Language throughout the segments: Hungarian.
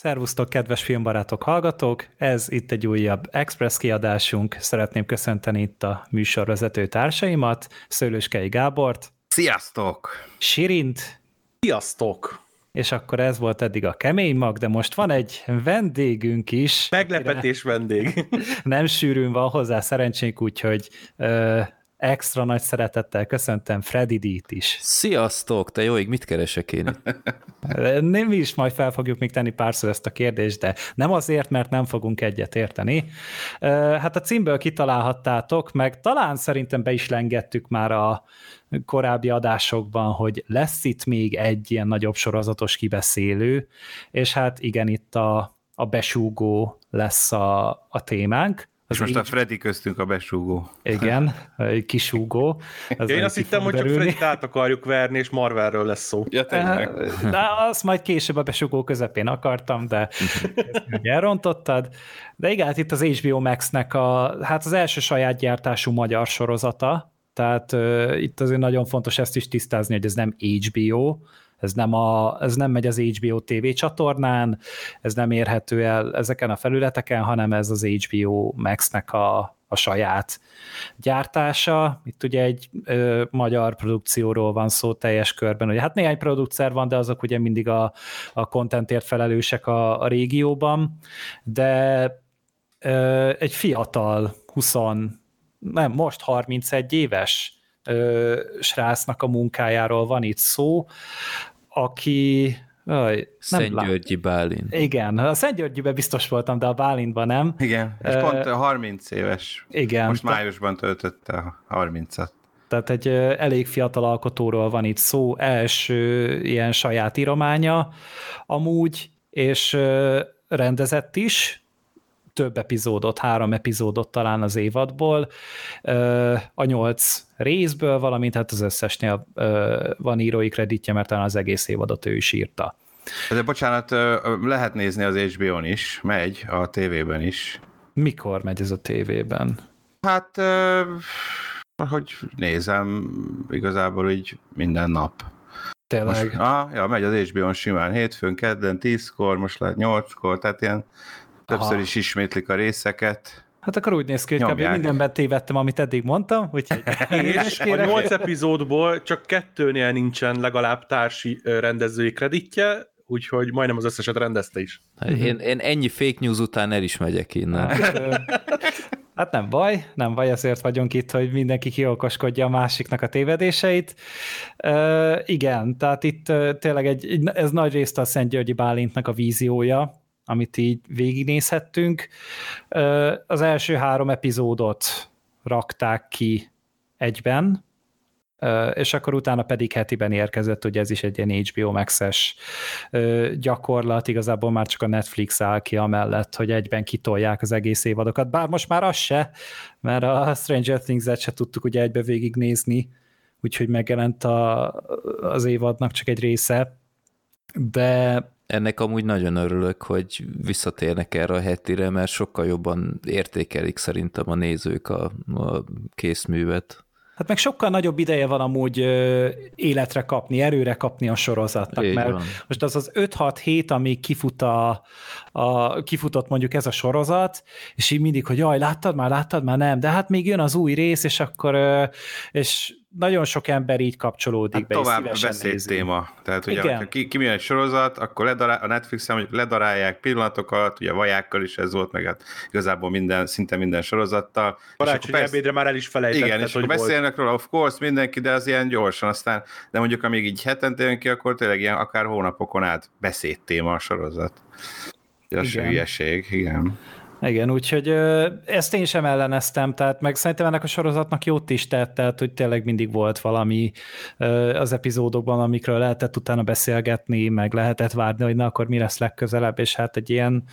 Szervusztok, kedves filmbarátok, hallgatók! Ez itt egy újabb Express kiadásunk. Szeretném köszönteni itt a műsorvezető társaimat, Szőlőskei Gábort. Sziasztok! Sirint. Sziasztok! És akkor ez volt eddig a kemény mag, de most van egy vendégünk is. Meglepetés vendég. Nem sűrűn van hozzá szerencsénk, úgyhogy extra nagy szeretettel köszöntem Freddy D-t is. Sziasztok, te jóig, mit keresek én Nem is majd fel fogjuk még tenni párszor ezt a kérdést, de nem azért, mert nem fogunk egyet érteni. Hát a címből kitalálhattátok, meg talán szerintem be is lengettük már a korábbi adásokban, hogy lesz itt még egy ilyen nagyobb sorozatos kibeszélő, és hát igen, itt a, a besúgó lesz a, a témánk, az most így... a Freddy köztünk a besúgó. Igen, egy kisúgó. Ja, én azt hittem, hogy csak Freddy át akarjuk verni, és Marvelről lesz szó. Ja, tényleg. De azt majd később a besúgó közepén akartam, de elrontottad. De igen, hát itt az HBO Max-nek a, hát az első saját gyártású magyar sorozata, tehát uh, itt azért nagyon fontos ezt is tisztázni, hogy ez nem HBO, ez nem, a, ez nem megy az HBO TV csatornán, ez nem érhető el ezeken a felületeken, hanem ez az HBO Max-nek a, a saját gyártása. Itt ugye egy ö, magyar produkcióról van szó teljes körben. Ugye, hát néhány producer van, de azok ugye mindig a, a contentért felelősek a, a régióban, de ö, egy fiatal, 20, nem, most 31 éves ö, srácnak a munkájáról van itt szó, aki Aj, Györgyi Bálint. Igen, a Györgyiben biztos voltam, de a Bálintban nem. Igen, és uh, pont 30 éves. Igen. Most májusban töltötte a 30-at. Tehát egy elég fiatal alkotóról van itt szó, első ilyen saját írománya amúgy, és rendezett is, több epizódot, három epizódot talán az évadból, a nyolc részből, valamint hát az összesnél van írói kreditje, mert talán az egész évadot ő is írta. De bocsánat, lehet nézni az HBO-n is, megy a tévében is. Mikor megy ez a tévében? Hát, hogy nézem, igazából így minden nap. Tényleg? Most, ah, ja, megy az HBO-n simán hétfőn, kedden, tízkor, most lehet nyolckor, tehát ilyen Többször Aha. is ismétlik a részeket. Hát akkor úgy néz ki, hogy kb. mindenben tévedtem, amit eddig mondtam, úgyhogy És a nyolc epizódból csak kettőnél nincsen legalább társi rendezői kreditje, úgyhogy majdnem az összeset rendezte is. Hát én, én ennyi fake news után el is megyek innen. Hát, hát nem baj, nem baj, azért vagyunk itt, hogy mindenki kiokoskodja a másiknak a tévedéseit. Uh, igen, tehát itt tényleg egy, ez nagy részt a Szent Györgyi Bálintnak a víziója, amit így végignézhettünk. Az első három epizódot rakták ki egyben, és akkor utána pedig hetiben érkezett, ugye ez is egy ilyen HBO Max-es gyakorlat, igazából már csak a Netflix áll ki amellett, hogy egyben kitolják az egész évadokat, bár most már az se, mert a Stranger Things-et se tudtuk ugye egybe végignézni, úgyhogy megjelent a, az évadnak csak egy része, de ennek amúgy nagyon örülök, hogy visszatérnek erre a hetire, mert sokkal jobban értékelik szerintem a nézők a, a készművet. Hát meg sokkal nagyobb ideje van amúgy ö, életre kapni, erőre kapni a sorozatnak, Így mert van. most az az 5-6 hét, amíg kifut a, a, kifutott mondjuk ez a sorozat, és így mindig, hogy jaj, láttad már, láttad már, nem, de hát még jön az új rész, és akkor ö, és nagyon sok ember így kapcsolódik hát be, tovább beszéd téma. Tehát ugye, Igen. ha ki, ki egy sorozat, akkor ledarál, a Netflixen mondjuk ledarálják pillanatokat, ugye a vajákkal is ez volt, meg hát igazából minden, szinte minden sorozattal. Karácsonyi ebédre már el is felejtetted, Igen, és hogy akkor beszélnek róla, of course, mindenki, de az ilyen gyorsan, aztán, de mondjuk amíg így hetente jön ki, akkor tényleg ilyen akár hónapokon át beszéd téma a sorozat. Ez igen. hülyeség, igen. Igen, úgyhogy ezt én sem elleneztem, tehát meg szerintem ennek a sorozatnak jót is tett, tehát hogy tényleg mindig volt valami az epizódokban, amikről lehetett utána beszélgetni, meg lehetett várni, hogy na akkor mi lesz legközelebb, és hát egy ilyen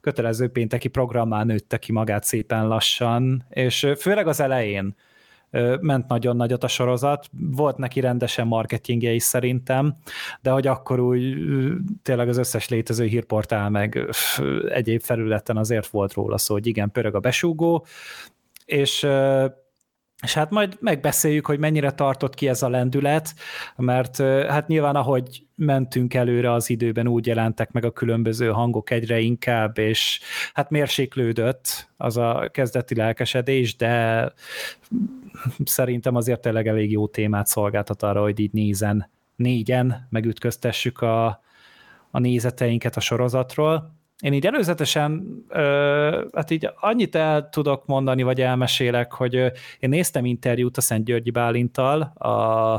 kötelező pénteki programmá nőtte ki magát szépen lassan, és főleg az elején, ment nagyon nagyot a sorozat, volt neki rendesen marketingje is szerintem, de hogy akkor úgy tényleg az összes létező hírportál meg egyéb felületen azért volt róla szó, hogy igen, pörög a besúgó, és és hát majd megbeszéljük, hogy mennyire tartott ki ez a lendület, mert hát nyilván ahogy mentünk előre az időben, úgy jelentek meg a különböző hangok egyre inkább, és hát mérséklődött az a kezdeti lelkesedés, de szerintem azért tényleg elég jó témát szolgáltat arra, hogy így nézen, négyen megütköztessük a, a nézeteinket a sorozatról. Én így előzetesen, hát így annyit el tudok mondani, vagy elmesélek, hogy én néztem interjút a Szent Györgyi Bálintal, a,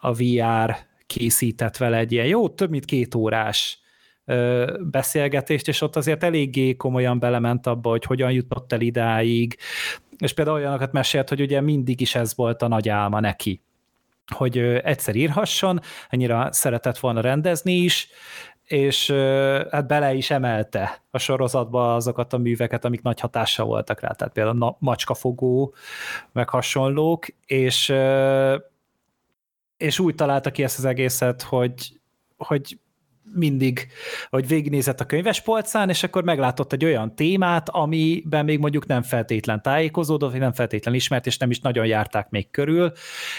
a VR készített vele egy ilyen jó, több mint két órás beszélgetést, és ott azért eléggé komolyan belement abba, hogy hogyan jutott el idáig, és például olyanokat mesélt, hogy ugye mindig is ez volt a nagy álma neki, hogy egyszer írhasson, annyira szeretett volna rendezni is, és hát bele is emelte a sorozatba azokat a műveket, amik nagy hatással voltak rá, tehát például a macskafogó, meg hasonlók, és, és úgy találta ki ezt az egészet, hogy, hogy mindig, hogy végignézett a könyves polcán, és akkor meglátott egy olyan témát, amiben még mondjuk nem feltétlen tájékozódott, vagy nem feltétlen ismert, és nem is nagyon járták még körül,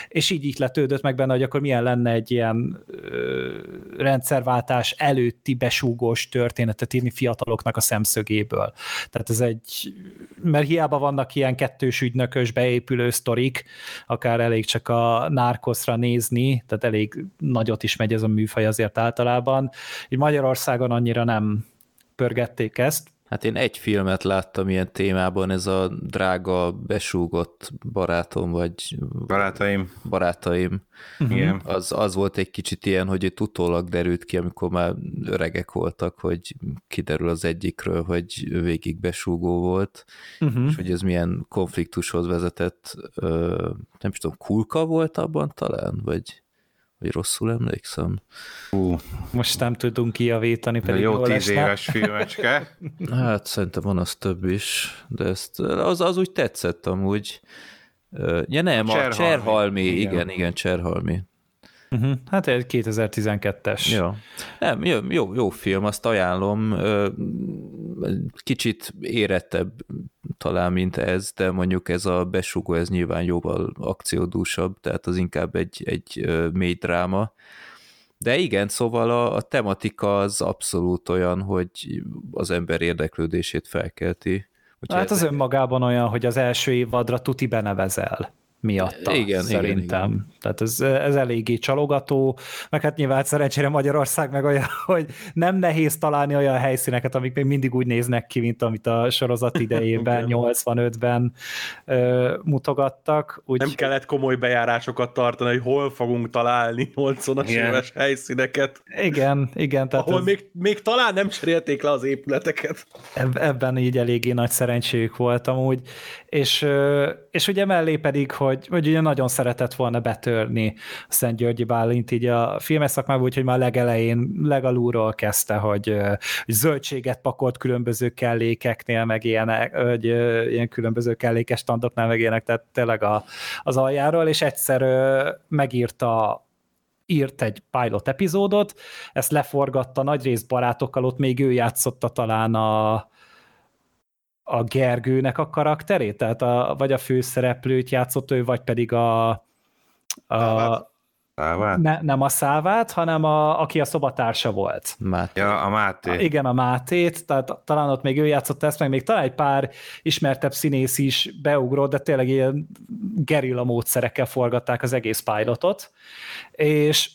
és így így letődött meg benne, hogy akkor milyen lenne egy ilyen ö, rendszerváltás előtti besúgós történetet írni fiataloknak a szemszögéből. Tehát ez egy, mert hiába vannak ilyen kettős ügynökös beépülő sztorik, akár elég csak a nárkoszra nézni, tehát elég nagyot is megy ez a műfaj azért általában, így Magyarországon annyira nem pörgették ezt. Hát én egy filmet láttam ilyen témában, ez a drága, besúgott barátom, vagy... Barátaim. Barátaim. Uh-huh. Igen. Az, az volt egy kicsit ilyen, hogy itt utólag derült ki, amikor már öregek voltak, hogy kiderül az egyikről, hogy végig besúgó volt, uh-huh. és hogy ez milyen konfliktushoz vezetett, nem is tudom, kulka volt abban talán, vagy vagy rosszul emlékszem? Uh. Most nem tudunk kijavítani, pedig Jó tíz esne. éves filmecske. hát szerintem van az több is, de ezt, az, az úgy tetszett amúgy. Ja nem, a, Cserhalmi. Cserhalmi, igen, igen, igen Cserhalmi. Uh-huh. Hát egy 2012-es. Ja. Nem, jó, jó, jó film, azt ajánlom. Kicsit érettebb talán, mint ez, de mondjuk ez a besugó, ez nyilván jóval akciódúsabb, tehát az inkább egy, egy mély dráma. De igen, szóval a, a tematika az abszolút olyan, hogy az ember érdeklődését felkelti. Úgyhogy hát az önmagában olyan, hogy az első évadra tuti benevezel miatta, igen, szerintem. Igen, igen. Tehát ez, ez eléggé csalogató, meg hát nyilván szerencsére Magyarország meg olyan, hogy nem nehéz találni olyan helyszíneket, amik még mindig úgy néznek ki, mint amit a sorozat idejében, 85-ben ö, mutogattak. Úgy... Nem kellett komoly bejárásokat tartani, hogy hol fogunk találni 80-as éves helyszíneket. Igen, igen. Tehát Ahol ez... még, még talán nem cserélték le az épületeket. Ebben így eléggé nagy szerencséjük voltam úgy, és, és ugye mellé pedig, hogy hogy, hogy ugye nagyon szeretett volna betörni a Szent Györgyi Bálint így a filmes szakmában, úgyhogy már legelején legalulról kezdte, hogy, hogy zöldséget pakolt különböző kellékeknél, meg ilyenek, hogy ilyen különböző kellékes standoknál, meg ilyenek, tehát tényleg a, az aljáról, és egyszer megírta írt egy pilot epizódot, ezt leforgatta nagy rész barátokkal, ott még ő játszotta talán a, a Gergőnek a karakterét, tehát a, vagy a főszereplőt játszott ő, vagy pedig a, a Szávát? Ne, nem a Szávát, hanem a, aki a szobatársa volt. Máté. Ja, a Máté. A, igen, a Mátét, tehát talán ott még ő játszott ezt, meg még talán egy pár ismertebb színész is beugrott, de tényleg ilyen gerilla módszerekkel forgatták az egész pilotot, és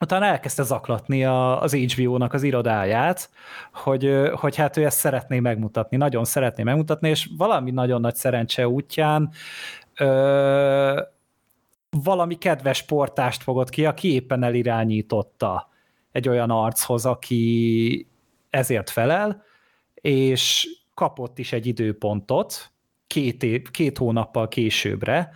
utána elkezdte zaklatni a, az HBO-nak az irodáját, hogy, hogy hát ő ezt szeretné megmutatni, nagyon szeretné megmutatni, és valami nagyon nagy szerencse útján ö, valami kedves sportást fogott ki, aki éppen elirányította egy olyan archoz, aki ezért felel, és kapott is egy időpontot két, év, két hónappal későbbre,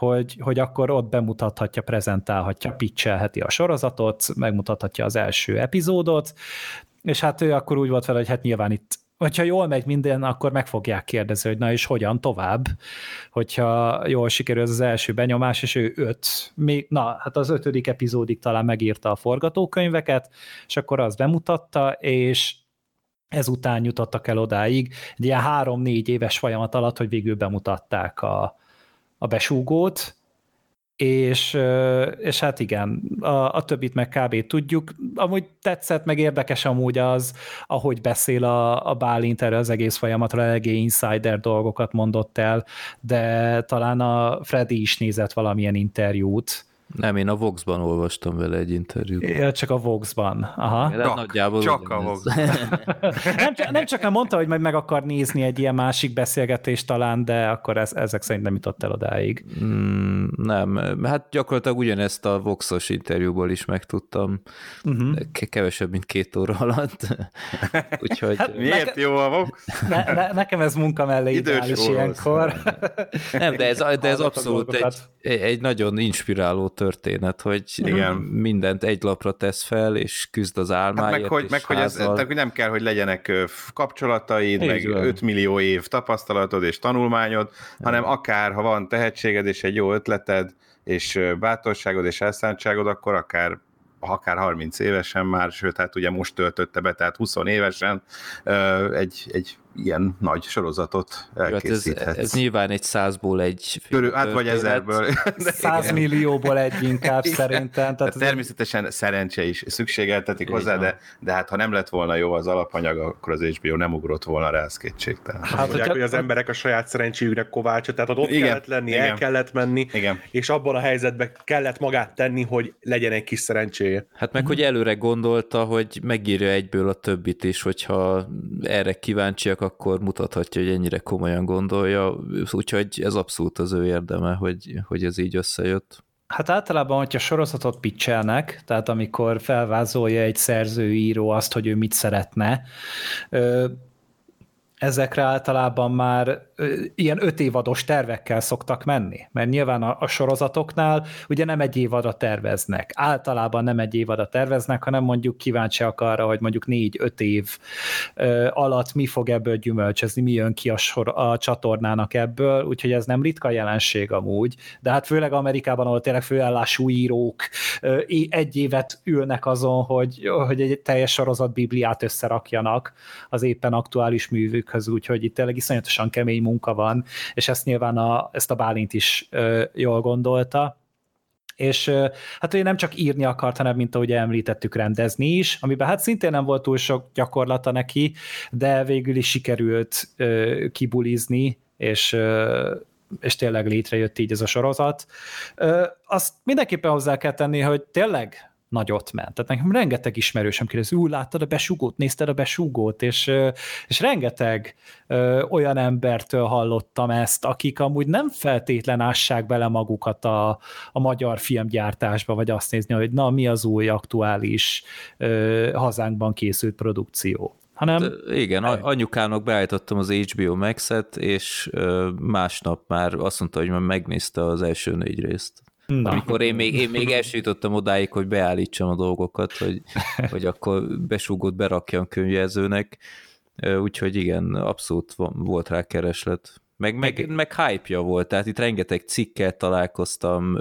hogy, hogy akkor ott bemutathatja, prezentálhatja, pitchelheti a sorozatot, megmutathatja az első epizódot, és hát ő akkor úgy volt vele, hogy hát nyilván itt hogyha jól megy minden, akkor meg fogják kérdezni, hogy na és hogyan tovább, hogyha jól sikerül az első benyomás, és ő öt, még, na, hát az ötödik epizódig talán megírta a forgatókönyveket, és akkor azt bemutatta, és ezután jutottak el odáig, egy ilyen három-négy éves folyamat alatt, hogy végül bemutatták a, a besúgót, és, és hát igen, a, a többit meg kb. tudjuk. Amúgy tetszett, meg érdekes amúgy az, ahogy beszél a, a Bálint erre az egész folyamatra, eléggé insider dolgokat mondott el, de talán a Freddy is nézett valamilyen interjút, nem, én a Vox-ban olvastam vele egy interjút. Ja, csak a Vox-ban. Aha. Csak, nagyjából csak a Vox. nem, nem csak mondta, hogy majd meg akar nézni egy ilyen másik beszélgetést talán, de akkor ez, ezek szerint nem jutott el odáig. Mm, nem, hát gyakorlatilag ugyanezt a Voxos interjúból is megtudtam. Uh-huh. Kevesebb, mint két óra alatt. Úgyhogy... Hát, Miért neke... jó a Vox? Ne, ne, nekem ez munka mellé ideális ilyenkor. nem, de ez, de ez abszolút egy, egy nagyon inspiráló történet, hogy Igen. mindent egy lapra tesz fel, és küzd az álmáért. Hát meg, hogy, meg hogy, ez, tehát, nem kell, hogy legyenek kapcsolataid, Így meg van. 5 millió év tapasztalatod és tanulmányod, Igen. hanem akár, ha van tehetséged és egy jó ötleted, és bátorságod és elszántságod, akkor akár akár 30 évesen már, sőt, hát ugye most töltötte be, tehát 20 évesen egy, egy ilyen nagy sorozatot elkészíthetsz. Hát ez, ez nyilván egy százból egy Körül, hát vagy ezerből. Száz millióból egy inkább igen. szerintem. Tehát természetesen egy... szerencse is szükségeltetik Igen. hozzá, de, de hát ha nem lett volna jó az alapanyag, akkor az HBO nem ugrott volna rá, ez kétségtelen. Hát, mondják, hogy az emberek a saját szerencséjüknek kovácsa, tehát ott igen. kellett lenni, igen. el kellett menni, igen. és abban a helyzetben kellett magát tenni, hogy legyen egy kis szerencséje. Hát meg, hogy előre gondolta, hogy megírja egyből a többit is, hogyha erre kíváncsiak, akkor mutathatja, hogy ennyire komolyan gondolja, úgyhogy ez abszolút az ő érdeme, hogy, hogy ez így összejött. Hát általában, hogyha sorozatot pitchelnek, tehát amikor felvázolja egy szerzőíró azt, hogy ő mit szeretne, ezekre általában már ilyen öt évados tervekkel szoktak menni, mert nyilván a, a sorozatoknál ugye nem egy évadra terveznek, általában nem egy évadra terveznek, hanem mondjuk kíváncsiak arra, hogy mondjuk négy-öt év alatt mi fog ebből gyümölcsözni, mi jön ki a, sor, a csatornának ebből, úgyhogy ez nem ritka jelenség amúgy, de hát főleg Amerikában, ahol tényleg főállású írók egy évet ülnek azon, hogy, hogy egy teljes sorozat bibliát összerakjanak az éppen aktuális művükhöz, úgyhogy itt tényleg iszonyatosan kemény munka van, és ezt nyilván a, ezt a Bálint is ö, jól gondolta és hát ugye nem csak írni akart, hanem mint ahogy említettük, rendezni is, amiben hát szintén nem volt túl sok gyakorlata neki, de végül is sikerült ö, kibulizni, és ö, és tényleg létrejött így ez a sorozat. Ö, azt mindenképpen hozzá kell tenni, hogy tényleg nagyot ment. Tehát nekem rengeteg ismerősem kérdezi, úgy láttad a besúgót, nézted a besúgót, és, és rengeteg ö, olyan embertől hallottam ezt, akik amúgy nem feltétlen ássák bele magukat a, a magyar filmgyártásba, vagy azt nézni, hogy na, mi az új aktuális ö, hazánkban készült produkció hanem... Hát, igen, anyukának beállítottam az HBO Max-et, és másnap már azt mondta, hogy már megnézte az első négy részt. Na. Amikor én még, én még elsütöttem odáig, hogy beállítsam a dolgokat, hogy, hogy akkor besúgott berakjam könyvjelzőnek, úgyhogy igen, abszolút volt rá kereslet. Meg, meg, meg hype-ja volt, tehát itt rengeteg cikkel találkoztam,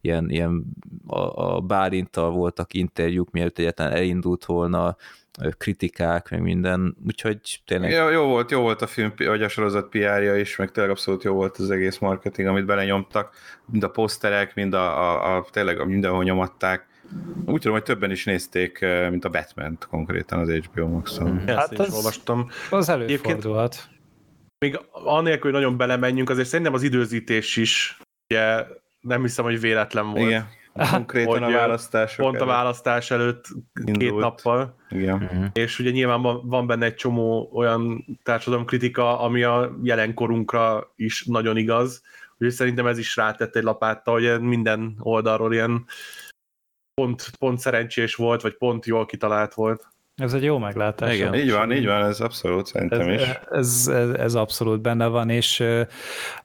ilyen, ilyen a, a Bálintal voltak interjúk, mielőtt egyáltalán elindult volna, kritikák, meg minden, úgyhogy tényleg... Jó, jó volt, jó volt a film, vagy a sorozat PR-ja is, meg tényleg abszolút jó volt az egész marketing, amit belenyomtak, mind a poszterek, mind a, a, a tényleg mindenhol nyomatták. Úgy tudom, hogy többen is nézték, mint a batman konkrétan az HBO Max-on. Hát az, olvastam. Az előfordulhat. Még anélkül, hogy nagyon belemenjünk, azért szerintem az időzítés is, ugye nem hiszem, hogy véletlen volt. Igen Konkrétan a választás Pont előtt. a választás előtt Indult. két nappal. Igen. Uh-huh. És ugye nyilván van benne egy csomó olyan társadalomkritika, ami a jelenkorunkra is nagyon igaz. Úgyhogy szerintem ez is rátett egy lapátta, hogy minden oldalról ilyen pont, pont szerencsés volt, vagy pont jól kitalált volt. Ez egy jó meglátás. Igen. Így van, így van, ez abszolút szerintem ez, is. Ez, ez, ez abszolút benne van, és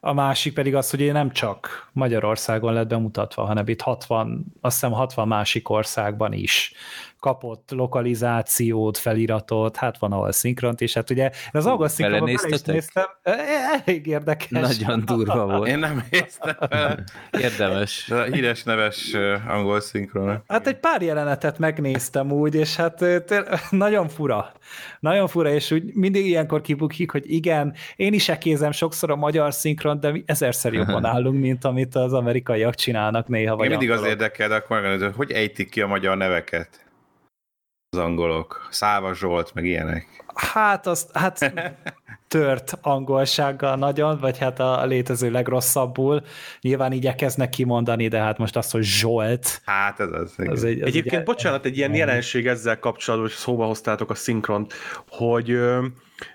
a másik pedig az, hogy nem csak Magyarországon lett bemutatva, hanem itt 60, azt hiszem 60 másik országban is kapott lokalizációt, feliratot, hát van ahol szinkront, és hát ugye az angol szinkronban bele is néztem, e, e, elég érdekes. Nagyon durva volt. Én nem néztem Érdemes. A híres neves angol szinkron. Hát egy pár jelenetet megnéztem úgy, és hát nagyon fura. Nagyon fura, és úgy mindig ilyenkor kibukik, hogy igen, én is ekézem sokszor a magyar szinkron, de mi ezerszer jobban állunk, mint amit az amerikaiak csinálnak néha. Vagy Én mindig az érdekel, de akkor megmondom, hogy ejtik ki a magyar neveket az angolok. Száva Zsolt, meg ilyenek. Hát, azt, hát tört angolsággal nagyon, vagy hát a létező legrosszabbul. Nyilván igyekeznek kimondani, de hát most azt, hogy Zsolt. Hát ez az. az egy, az Egyébként, egy, bocsánat, egy ilyen jelenség ezzel kapcsolatban, hogy szóba hoztátok a szinkront, hogy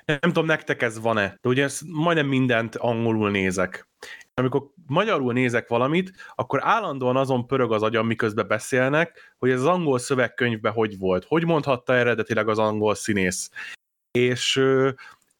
nem tudom, nektek ez van-e, de ugye majdnem mindent angolul nézek amikor magyarul nézek valamit, akkor állandóan azon pörög az agyam, miközben beszélnek, hogy ez az angol szövegkönyvben hogy volt, hogy mondhatta eredetileg az angol színész. És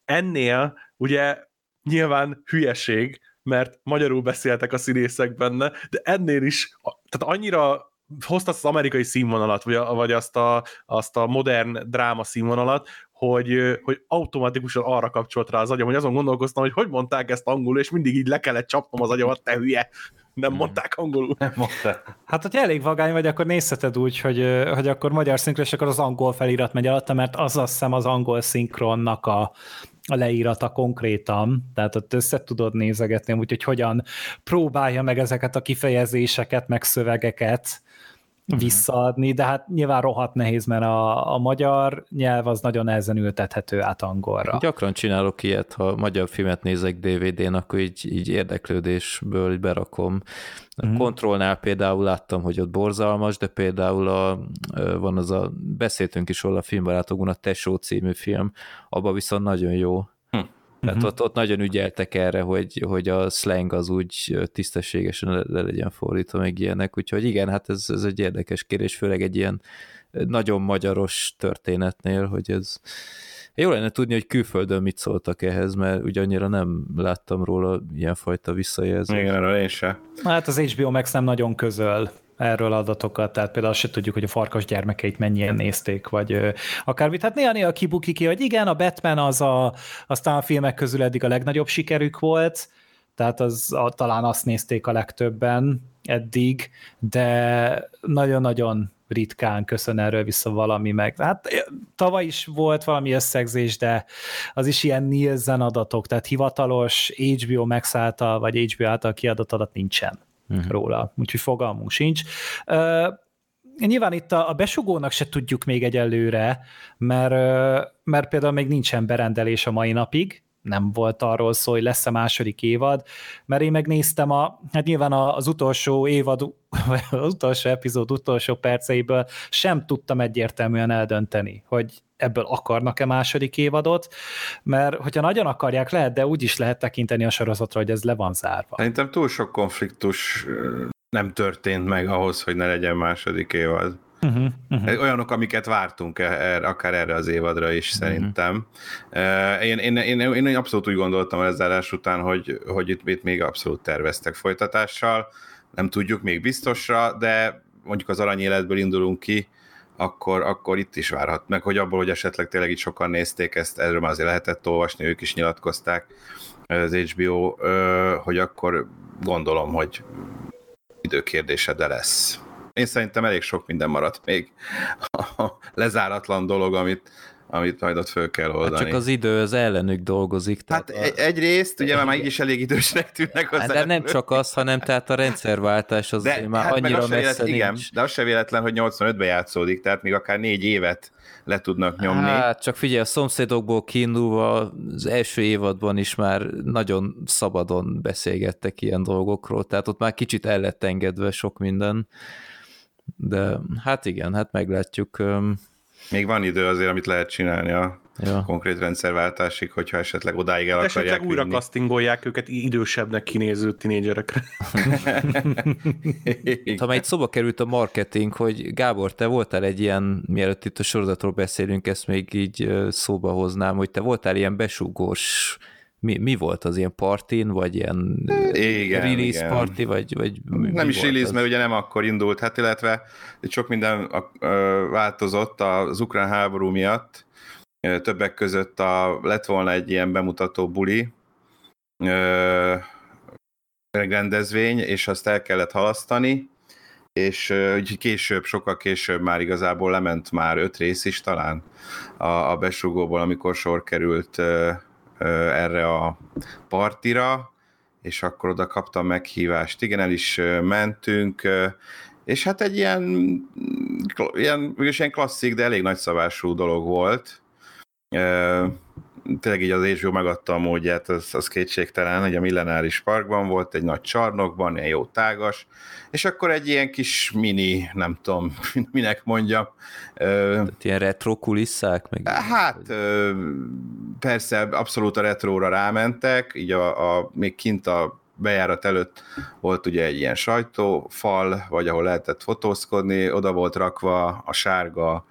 ennél ugye nyilván hülyeség, mert magyarul beszéltek a színészek benne, de ennél is, tehát annyira hozta az amerikai színvonalat, vagy, vagy azt, a, azt a modern dráma színvonalat, hogy, hogy automatikusan arra kapcsolt rá az agyam, hogy azon gondolkoztam, hogy hogy mondták ezt angolul, és mindig így le kellett csapnom az agyamat, te hülye. Nem hmm. mondták angolul. Nem mondták. Hát, hogy elég vagány vagy, akkor nézheted úgy, hogy, hogy akkor magyar szinkron, és akkor az angol felirat megy alatta, mert az azt hiszem az angol szinkronnak a, a leírata konkrétan, tehát ott össze tudod nézegetni, úgyhogy hogyan próbálja meg ezeket a kifejezéseket, meg szövegeket. Visszaadni, de hát nyilván rohadt nehéz, mert a, a magyar nyelv az nagyon nehezen ültethető át angolra. Gyakran csinálok ilyet, ha magyar filmet nézek DVD-n, akkor így, így érdeklődésből így berakom. A uh-huh. kontrollnál például láttam, hogy ott borzalmas, de például a, van az a, beszéltünk is róla a filmbarátokban, a Tesó című film, abban viszont nagyon jó tehát uh-huh. ott, ott nagyon ügyeltek erre, hogy, hogy a slang az úgy tisztességesen le, le legyen fordítva, meg ilyenek, úgyhogy igen, hát ez, ez egy érdekes kérdés, főleg egy ilyen nagyon magyaros történetnél, hogy ez jó lenne tudni, hogy külföldön mit szóltak ehhez, mert ugye annyira nem láttam róla ilyenfajta visszajelzést. Igen, erről én sem. Hát az HBO Max nem nagyon közöl erről adatokat, tehát például azt se tudjuk, hogy a farkas gyermekeit mennyien nézték, vagy akármit. Hát néha-néha kibukik ki, hogy igen, a Batman az a, aztán a filmek közül eddig a legnagyobb sikerük volt, tehát az, a, talán azt nézték a legtöbben eddig, de nagyon-nagyon ritkán köszön erről vissza valami meg. Hát tavaly is volt valami összegzés, de az is ilyen Nielsen adatok, tehát hivatalos HBO által, vagy HBO által kiadott adat nincsen uh-huh. róla, úgyhogy fogalmunk sincs. Nyilván itt a, a besugónak se tudjuk még egyelőre, mert, mert például még nincsen berendelés a mai napig, nem volt arról szó, hogy lesz a második évad, mert én megnéztem a, hát nyilván az utolsó évad, az utolsó epizód utolsó perceiből sem tudtam egyértelműen eldönteni, hogy ebből akarnak-e második évadot, mert hogyha nagyon akarják, lehet, de úgy is lehet tekinteni a sorozatra, hogy ez le van zárva. Szerintem túl sok konfliktus nem történt meg ahhoz, hogy ne legyen második évad. Uh-huh, uh-huh. Olyanok, amiket vártunk er, akár erre az évadra is uh-huh. szerintem. Én, én, én, én, én abszolút úgy gondoltam a lezárás után, hogy, hogy itt, itt még abszolút terveztek folytatással, nem tudjuk még biztosra, de mondjuk az aranyéletből indulunk ki, akkor, akkor itt is várhat meg, hogy abból, hogy esetleg tényleg itt sokan nézték ezt, erről már azért lehetett olvasni, ők is nyilatkozták az HBO, hogy akkor gondolom, hogy időkérdése, de lesz. Én szerintem elég sok minden maradt még a lezáratlan dolog, amit, amit majd ott föl kell oldani. Hát csak az idő az ellenük dolgozik. Tehát hát a... egyrészt, ugye már így is elég idősnek tűnnek az hát, De nem csak az, hanem tehát a rendszerváltás az de, már hát annyira messze véletlen, Igen, de az se véletlen, hogy 85-ben játszódik, tehát még akár négy évet le tudnak nyomni. Hát csak figyelj, a szomszédokból kiindulva az első évadban is már nagyon szabadon beszélgettek ilyen dolgokról, tehát ott már kicsit el lett engedve sok minden. De hát igen, hát meglátjuk. Még van idő azért, amit lehet csinálni a ja. konkrét rendszerváltásig, hogyha esetleg odáig el akarják Esetleg újra vinni. castingolják őket idősebbnek kinéző tinédzserekre. ha már egy szóba került a marketing, hogy Gábor, te voltál egy ilyen, mielőtt itt a sorozatról beszélünk, ezt még így szóba hoznám, hogy te voltál ilyen besugós mi, mi volt az ilyen partin, vagy ilyen igen, release igen. party, vagy, vagy mi, Nem mi is release, az? mert ugye nem akkor indult, hát illetve sok minden változott az ukrán háború miatt, többek között a, lett volna egy ilyen bemutató buli, rendezvény, és azt el kellett halasztani, és úgy később, sokkal később már igazából lement már öt rész is talán a, a besugóból, amikor sor került erre a partira, és akkor oda kaptam meghívást. Igen, el is mentünk, és hát egy ilyen, ilyen, ilyen klasszik, de elég nagyszabású dolog volt tényleg így az HBO megadta a módját, az, az kétségtelen, hogy a millenáris parkban volt, egy nagy csarnokban, ilyen jó tágas, és akkor egy ilyen kis mini, nem tudom, minek mondjam. Tehát ilyen retro kulisszák? Meg hát persze, abszolút a retróra rámentek, így a, a még kint a bejárat előtt volt ugye egy ilyen sajtófal, vagy ahol lehetett fotózkodni, oda volt rakva a sárga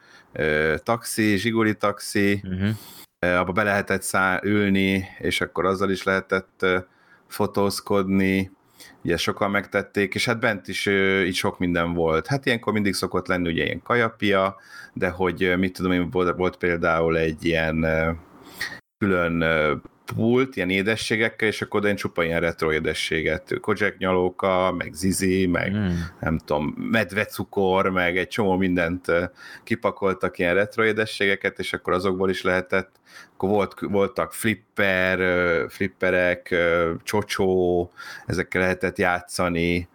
taxi, zsiguli taxi, uh-huh abba be lehetett szá- ülni, és akkor azzal is lehetett fotózkodni, ugye sokan megtették, és hát bent is így sok minden volt. Hát ilyenkor mindig szokott lenni ugye ilyen kajapia, de hogy mit tudom én, volt, volt például egy ilyen külön pult, ilyen édességekkel, és akkor én csupa ilyen retro édességet, Kojak nyalóka, meg zizi, meg mm. nem tudom, medvecukor, meg egy csomó mindent kipakoltak ilyen retro édességeket, és akkor azokból is lehetett, akkor volt, voltak flipper, flipperek, csocsó, ezekkel lehetett játszani,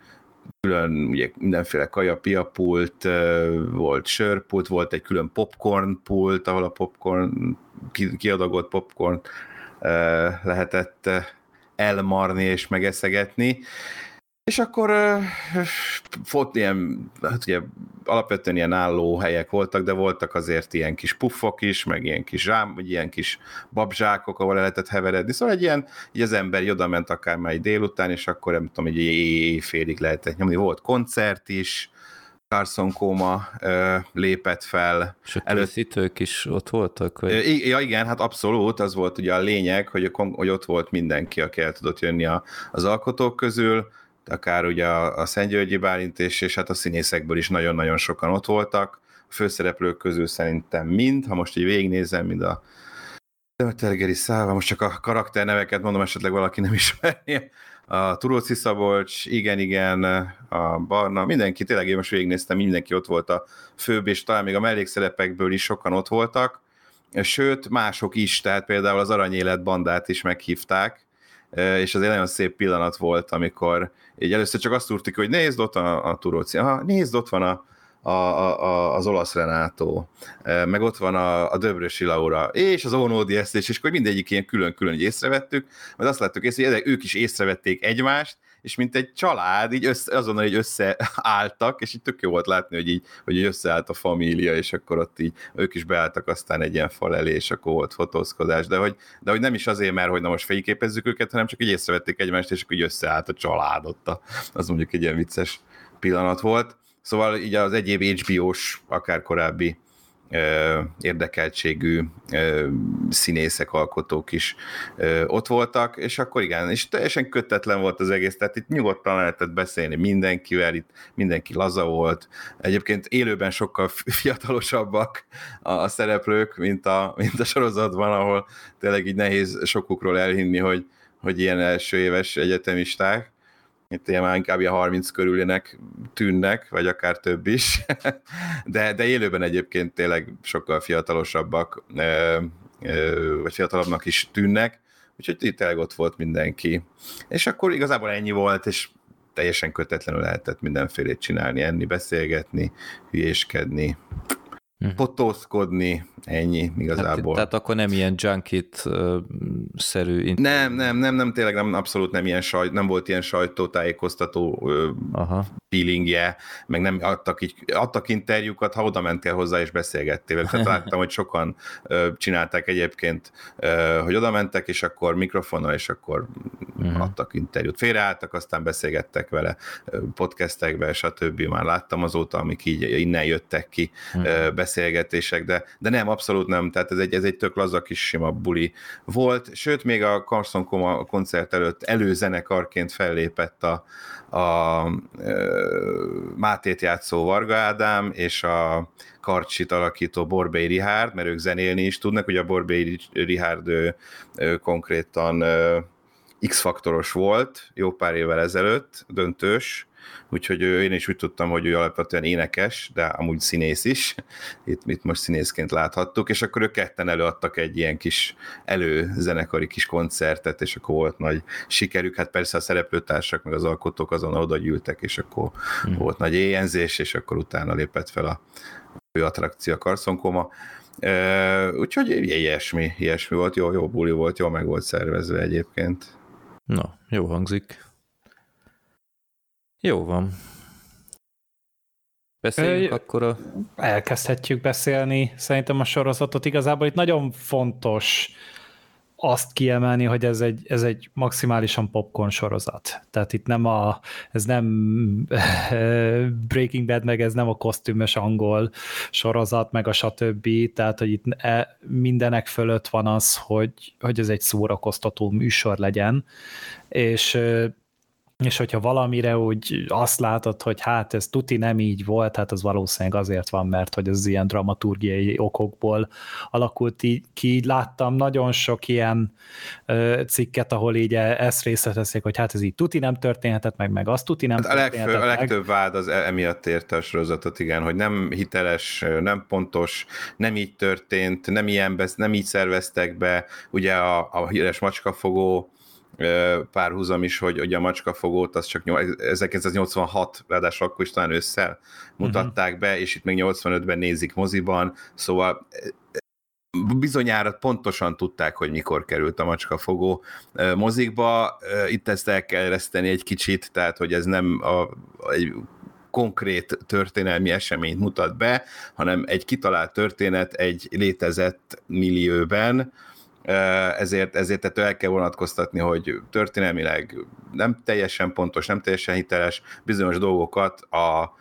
külön ugye mindenféle kaja-piapult, volt sörpult, volt egy külön popcorn pult, ahol a popcorn, kiadagolt popcorn lehetett elmarni és megeszegetni. És akkor volt ilyen, hát ugye alapvetően ilyen álló helyek voltak, de voltak azért ilyen kis puffok is, meg ilyen kis zsám, vagy ilyen kis babzsákok, ahol lehetett heveredni. Szóval egy ilyen, így az ember oda ment akár már egy délután, és akkor nem tudom, egy éjfélig lehetett nyomni. Volt koncert is, Carson Koma ö, lépett fel. És a előtt... is ott voltak? Vagy? Ja igen, hát abszolút, az volt ugye a lényeg, hogy, hogy ott volt mindenki, aki el tudott jönni a, az alkotók közül, akár ugye a, a Szentgyörgyi Bálint és, és hát a színészekből is nagyon-nagyon sokan ott voltak. A főszereplők közül szerintem mind, ha most így végignézem, mind a Tergeri Száva, most csak a karakterneveket mondom, esetleg valaki nem ismerni, a Turóci Szabolcs, igen, igen, a Barna, mindenki, tényleg én most végignéztem, mindenki ott volt a főbb, és talán még a mellékszerepekből is sokan ott voltak, sőt, mások is, tehát például az Aranyélet bandát is meghívták, és az egy nagyon szép pillanat volt, amikor így először csak azt tudtuk, hogy nézd ott a, a Turóci, aha, nézd ott van a, a, a, az olasz Renátó, meg ott van a, a Döbrösi Laura, és az Ónódi Esztés, és akkor mindegyik ilyen külön-külön észrevettük, mert azt láttuk észre, hogy ők is észrevették egymást, és mint egy család, így össze, azonnal így összeálltak, és így tök jó volt látni, hogy így, hogy így összeállt a família, és akkor ott így ők is beálltak aztán egy ilyen fal elé, és akkor volt fotózkodás, de hogy, de hogy nem is azért, mert hogy na most fényképezzük őket, hanem csak így észrevették egymást, és akkor így összeállt a család ott. Az mondjuk egy ilyen vicces pillanat volt. Szóval így az egyéb HBO-s, akár korábbi ö, érdekeltségű ö, színészek, alkotók is ö, ott voltak, és akkor igen, és teljesen kötetlen volt az egész, tehát itt nyugodtan lehetett beszélni mindenkivel, itt mindenki laza volt, egyébként élőben sokkal fiatalosabbak a, a szereplők, mint a, mint a sorozatban, ahol tényleg így nehéz sokukról elhinni, hogy, hogy ilyen első éves egyetemisták, itt ilyen már inkább ilyen 30 körülének tűnnek, vagy akár több is, de, de élőben egyébként tényleg sokkal fiatalosabbak, vagy fiatalabbnak is tűnnek, úgyhogy itt tényleg ott volt mindenki. És akkor igazából ennyi volt, és teljesen kötetlenül lehetett mindenfélét csinálni, enni, beszélgetni, hülyéskedni, hm. fotózkodni, ennyi igazából. Hát, tehát akkor nem ilyen junkit-szerű... Nem, nem, nem, nem, tényleg nem, abszolút nem ilyen sajt, nem volt ilyen sajtótájékoztató Aha. feelingje, meg nem adtak, így, adtak interjúkat, ha oda mentél hozzá és beszélgettél velük. Tehát láttam, hogy sokan ö, csinálták egyébként, ö, hogy oda mentek, és akkor mikrofonnal, és akkor uh-huh. adtak interjút. Félreálltak, aztán beszélgettek vele podcastekbe, stb. Már láttam azóta, amik így innen jöttek ki uh-huh. Beszélgetések, de, de nem, abszolút nem. Tehát ez egy, ez egy tök laza kis sima buli volt. Sőt, még a Carson Coma koncert előtt előzenekarként fellépett a, a Mátét játszó Varga Ádám, és a Karcsit alakító Borbély Rihárd, mert ők zenélni is tudnak, ugye a Borbély Rihárd ő, ő konkrétan X-faktoros volt jó pár évvel ezelőtt, döntős, úgyhogy én is úgy tudtam, hogy ő alapvetően énekes, de amúgy színész is, itt, itt most színészként láthattuk, és akkor ők ketten előadtak egy ilyen kis előzenekari kis koncertet, és akkor volt nagy sikerük, hát persze a szereplőtársak, meg az alkotók azon oda gyűltek, és akkor hmm. volt nagy éjjenzés, és akkor utána lépett fel a fő attrakció a karszonkoma. Uh, úgyhogy ilyesmi, ilyesmi volt, jó, jó buli volt, jó meg volt szervezve egyébként. Na, jó hangzik. Jó van. Beszéljünk Ö, akkor a... Elkezdhetjük beszélni szerintem a sorozatot. Igazából itt nagyon fontos azt kiemelni, hogy ez egy, ez egy maximálisan popcorn sorozat. Tehát itt nem a, ez nem Breaking Bad, meg ez nem a kosztümös angol sorozat, meg a stb. Tehát, hogy itt e, mindenek fölött van az, hogy, hogy ez egy szórakoztató műsor legyen, és és hogyha valamire úgy azt látod, hogy hát ez tuti nem így volt, hát az valószínűleg azért van, mert hogy ez ilyen dramaturgiai okokból alakult így, ki. Láttam nagyon sok ilyen ö, cikket, ahol így e, ezt részleteszik, hogy hát ez így tuti nem történhetett meg, meg azt tuti nem hát a, legfő, a legtöbb vád az e- emiatt érte a sorozatot, igen, hogy nem hiteles, nem pontos, nem így történt, nem, ilyen, nem így szerveztek be, ugye a, a híres macskafogó párhuzam is, hogy, hogy a macskafogót az csak 1986, ráadásul akkor is talán ősszel mutatták uh-huh. be, és itt még 85-ben nézik moziban, szóval bizonyára pontosan tudták, hogy mikor került a macskafogó mozikba. Itt ezt el kell ereszteni egy kicsit, tehát hogy ez nem a, egy konkrét történelmi eseményt mutat be, hanem egy kitalált történet egy létezett millióben, ezért, ezért ettől el kell vonatkoztatni, hogy történelmileg nem teljesen pontos, nem teljesen hiteles, bizonyos dolgokat a,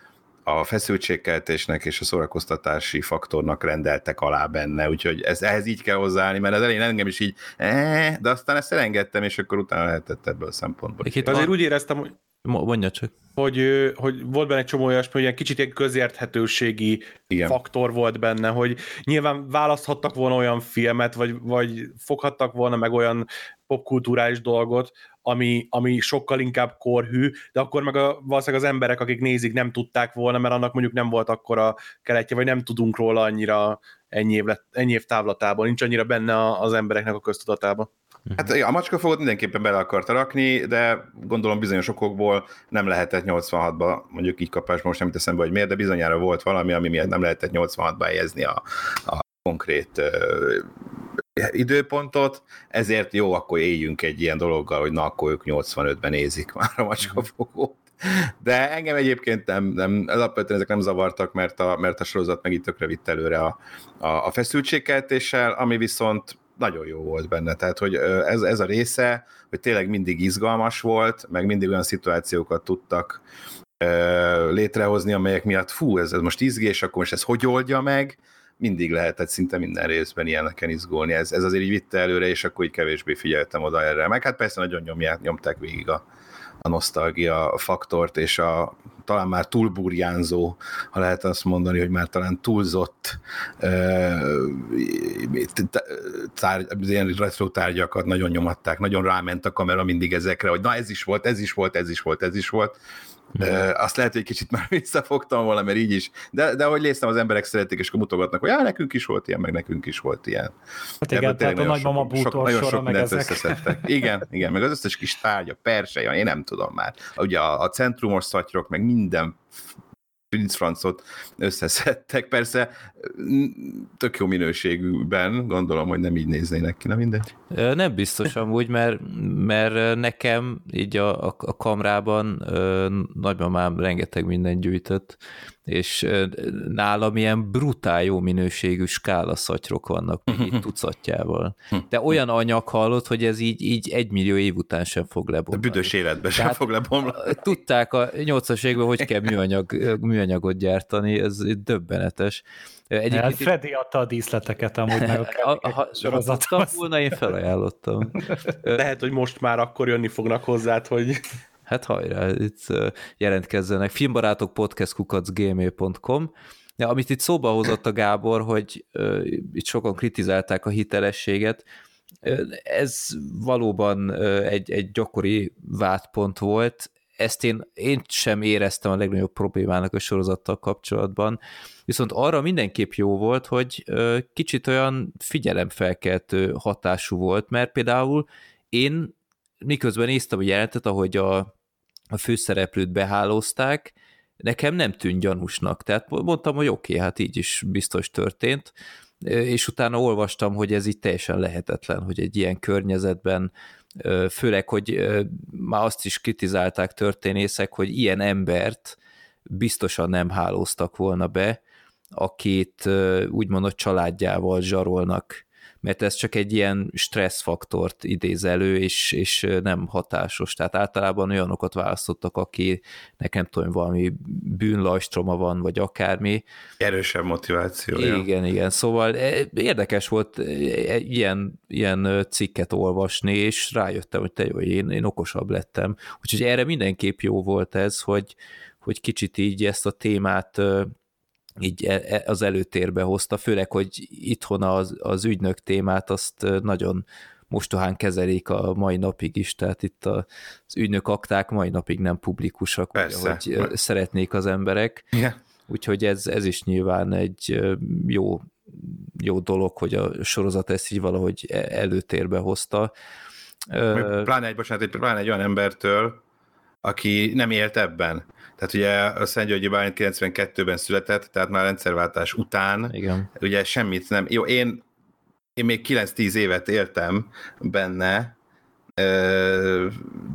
a feszültségkeltésnek és a szórakoztatási faktornak rendeltek alá benne, úgyhogy ez, ehhez így kell hozzáállni, mert az elején engem is így, eh, de aztán ezt elengedtem, és akkor utána lehetett ebből a szempontból. Itt azért úgy éreztem, hogy Mondja csak. Hogy, hogy volt benne egy csomó olyasmi, hogy ilyen kicsit ilyen közérthetőségi Igen. faktor volt benne, hogy nyilván választhattak volna olyan filmet, vagy, vagy foghattak volna meg olyan popkulturális dolgot, ami, ami sokkal inkább korhű, de akkor meg a, valószínűleg az emberek, akik nézik, nem tudták volna, mert annak mondjuk nem volt akkora keletje, vagy nem tudunk róla annyira ennyi év, lett, ennyi év távlatában, nincs annyira benne az embereknek a köztudatában. Hát a macskafogót mindenképpen bele akarta rakni, de gondolom bizonyos okokból nem lehetett 86-ba, mondjuk így kapásban most nem teszem be, hogy miért, de bizonyára volt valami, ami miatt nem lehetett 86-ba helyezni a, a konkrét időpontot, ezért jó, akkor éljünk egy ilyen dologgal, hogy na, akkor ők 85-ben nézik már a macskafogót. De engem egyébként nem, nem alapvetően ezek nem zavartak, mert a, mert a sorozat meg itt tökre vitt előre a, a, a feszültségkeltéssel, ami viszont nagyon jó volt benne, tehát hogy ez, ez a része, hogy tényleg mindig izgalmas volt, meg mindig olyan szituációkat tudtak létrehozni, amelyek miatt fú, ez, ez most izgés, akkor most ez hogy oldja meg, mindig lehetett szinte minden részben ilyeneken izgulni. Ez, ez azért így vitte előre, és akkor így kevésbé figyeltem oda erre. Meg hát persze nagyon nyomják, nyomták végig a, a nosztalgia faktort, és a talán már túlburjánzó, ha lehet azt mondani, hogy már talán túlzott ilyen retro tárgyakat nagyon nyomatták, nagyon ráment a kamera mindig ezekre, hogy na ez is volt, ez is volt, ez is volt, ez is volt, Azt lehet, hogy kicsit már visszafogtam volna, mert így is. De, de ahogy néztem, az emberek szeretik, és akkor mutogatnak, hogy já, nekünk is volt ilyen, meg nekünk is volt ilyen. Hát igen, tehát a nagymama bútor sok, nagyon sok mindent összeszedtek. Igen, igen, meg az összes kis tárgya, persej, én nem tudom már. Ugye a, a centrumos szatyrok, meg minden Prince összeszedtek. Persze tök jó minőségűben, gondolom, hogy nem így néznének ki, na mindegy. Nem biztos amúgy, mert, mert nekem így a, a, a kamrában nagymamám rengeteg mindent gyűjtött, és nálam ilyen brutál jó minőségű skálaszatyrok vannak, így tucatjával. De olyan anyag hallott, hogy ez így, így egy millió év után sem fog lebomlani. A büdös életben sem fog lebomlani. Tudták a 80-as években, hogy kell műanyag, műanyagot gyártani, ez döbbenetes. Egyébként hát Freddy adta a díszleteket amúgy meg a, a sorozatban. volna, én felajánlottam. Lehet, hogy most már akkor jönni fognak hozzád, hogy Hát hajrá, itt jelentkezzenek. Filmbarátok podcastkukacgmail.com Ja, amit itt szóba hozott a Gábor, hogy itt sokan kritizálták a hitelességet, ez valóban egy, egy gyakori vádpont volt, ezt én, én sem éreztem a legnagyobb problémának a sorozattal kapcsolatban, viszont arra mindenképp jó volt, hogy kicsit olyan figyelemfelkeltő hatású volt, mert például én miközben néztem a jelentet, ahogy a a főszereplőt behálózták, nekem nem tűnt gyanúsnak, tehát mondtam, hogy oké, okay, hát így is biztos történt, és utána olvastam, hogy ez így teljesen lehetetlen, hogy egy ilyen környezetben, főleg, hogy már azt is kritizálták történészek, hogy ilyen embert biztosan nem hálóztak volna be, akit úgymond a családjával zsarolnak mert ez csak egy ilyen stresszfaktort idéz elő, és, és nem hatásos. Tehát általában olyanokat választottak, aki nekem tudom, valami bűnlajstroma van, vagy akármi. Erősebb motiváció. Igen, igen. Szóval e, érdekes volt e, ilyen, ilyen cikket olvasni, és rájöttem, hogy te jó, én, én okosabb lettem. Úgyhogy erre mindenképp jó volt ez, hogy, hogy kicsit így ezt a témát így e, e, az előtérbe hozta, főleg, hogy itthon az, az ügynök témát azt nagyon mostohán kezelik a mai napig is, tehát itt az ügynök akták mai napig nem publikusak, Persze. hogy szeretnék az emberek. Yeah. Úgyhogy ez, ez is nyilván egy jó, jó dolog, hogy a sorozat ezt így valahogy e, előtérbe hozta. Pláne egy, bocsánat, egy, pláne egy olyan embertől, aki nem élt ebben. Tehát ugye a Szent Györgyi Bálint 92-ben született, tehát már rendszerváltás után. Igen. Ugye semmit nem. Jó, én, én még 9-10 évet éltem benne,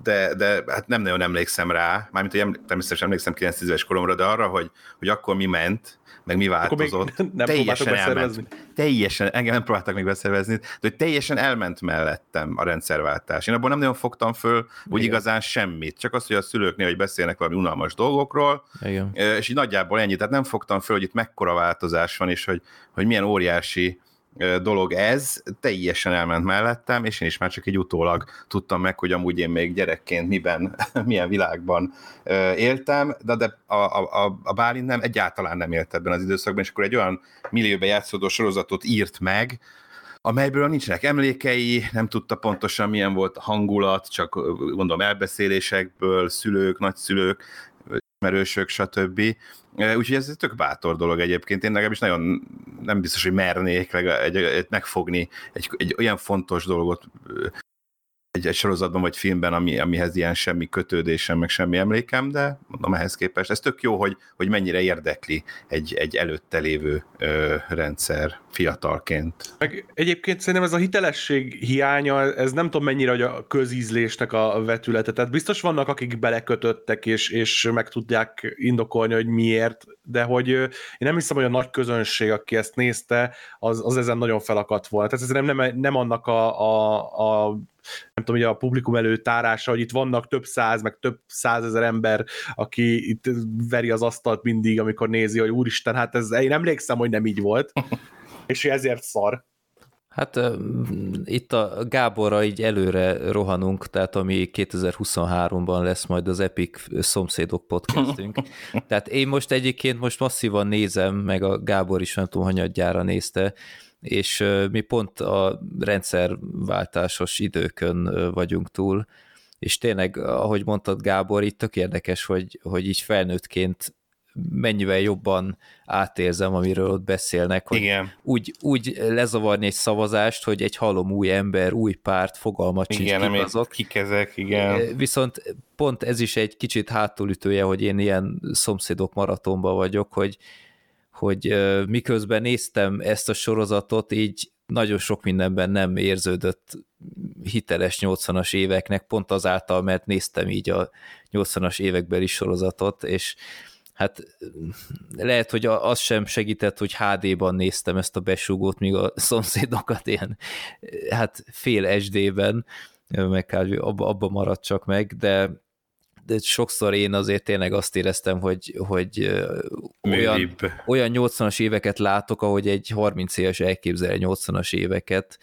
de, de hát nem nagyon emlékszem rá, mármint, hogy természetesen emlékszem 9 éves koromra, de arra, hogy, hogy akkor mi ment, meg mi változott. nem teljesen elment. Teljesen, engem nem próbáltak még beszervezni, de hogy teljesen elment mellettem a rendszerváltás. Én abból nem nagyon fogtam föl úgy Igen. igazán semmit, csak azt, hogy a szülőknél, hogy beszélnek valami unalmas dolgokról, Igen. és így nagyjából ennyi. Tehát nem fogtam föl, hogy itt mekkora változás van, és hogy, hogy milyen óriási dolog ez, teljesen elment mellettem, és én is már csak egy utólag tudtam meg, hogy amúgy én még gyerekként miben, milyen világban éltem, de, de a, a, a Bálint nem, egyáltalán nem élt ebben az időszakban, és akkor egy olyan millióben játszódó sorozatot írt meg, amelyből nincsenek emlékei, nem tudta pontosan milyen volt a hangulat, csak gondolom elbeszélésekből, szülők, nagyszülők, ismerősök, stb. Úgyhogy ez egy tök bátor dolog egyébként. Én legalábbis nagyon nem biztos, hogy mernék egy, egy, megfogni egy, egy olyan fontos dolgot egy, egy sorozatban vagy filmben, ami, amihez ilyen semmi kötődésem, meg semmi emlékem, de mondom ehhez képest, ez tök jó, hogy, hogy mennyire érdekli egy, egy előtte lévő ö, rendszer fiatalként. Meg egyébként szerintem ez a hitelesség hiánya, ez nem tudom mennyire hogy a közízlésnek a vetülete, tehát biztos vannak, akik belekötöttek, és, és meg tudják indokolni, hogy miért, de hogy én nem hiszem, hogy a nagy közönség, aki ezt nézte, az, az ezen nagyon felakadt volna. Tehát ez nem, nem, nem annak a, a, a nem tudom, ugye a publikum előtárása, hogy itt vannak több száz, meg több százezer ember, aki itt veri az asztalt mindig, amikor nézi, hogy úristen, hát ez, én emlékszem, hogy nem így volt, és ezért szar. Hát itt a Gáborra így előre rohanunk, tehát ami 2023-ban lesz majd az Epic Szomszédok podcastünk. tehát én most egyébként most masszívan nézem, meg a Gábor is nem tudom, hanyadjára nézte, és mi pont a rendszerváltásos időkön vagyunk túl, és tényleg, ahogy mondtad Gábor, itt tök érdekes, hogy, hogy így felnőttként mennyivel jobban átérzem, amiről ott beszélnek, hogy Igen. Úgy, úgy lezavarni egy szavazást, hogy egy halom új ember, új párt, fogalmat sincs igen, kik azok. Kik ezek, igen. Viszont pont ez is egy kicsit hátulütője, hogy én ilyen szomszédok maratonban vagyok, hogy, hogy miközben néztem ezt a sorozatot, így nagyon sok mindenben nem érződött hiteles 80-as éveknek, pont azáltal, mert néztem így a 80-as évekbeli sorozatot, és hát lehet, hogy az sem segített, hogy HD-ban néztem ezt a besúgót, míg a szomszédokat ilyen hát fél SD-ben, meg kb. abba, abba maradt csak meg, de de sokszor én azért tényleg azt éreztem, hogy, hogy olyan, olyan 80-as éveket látok, ahogy egy 30 éves elképzel 80-as éveket,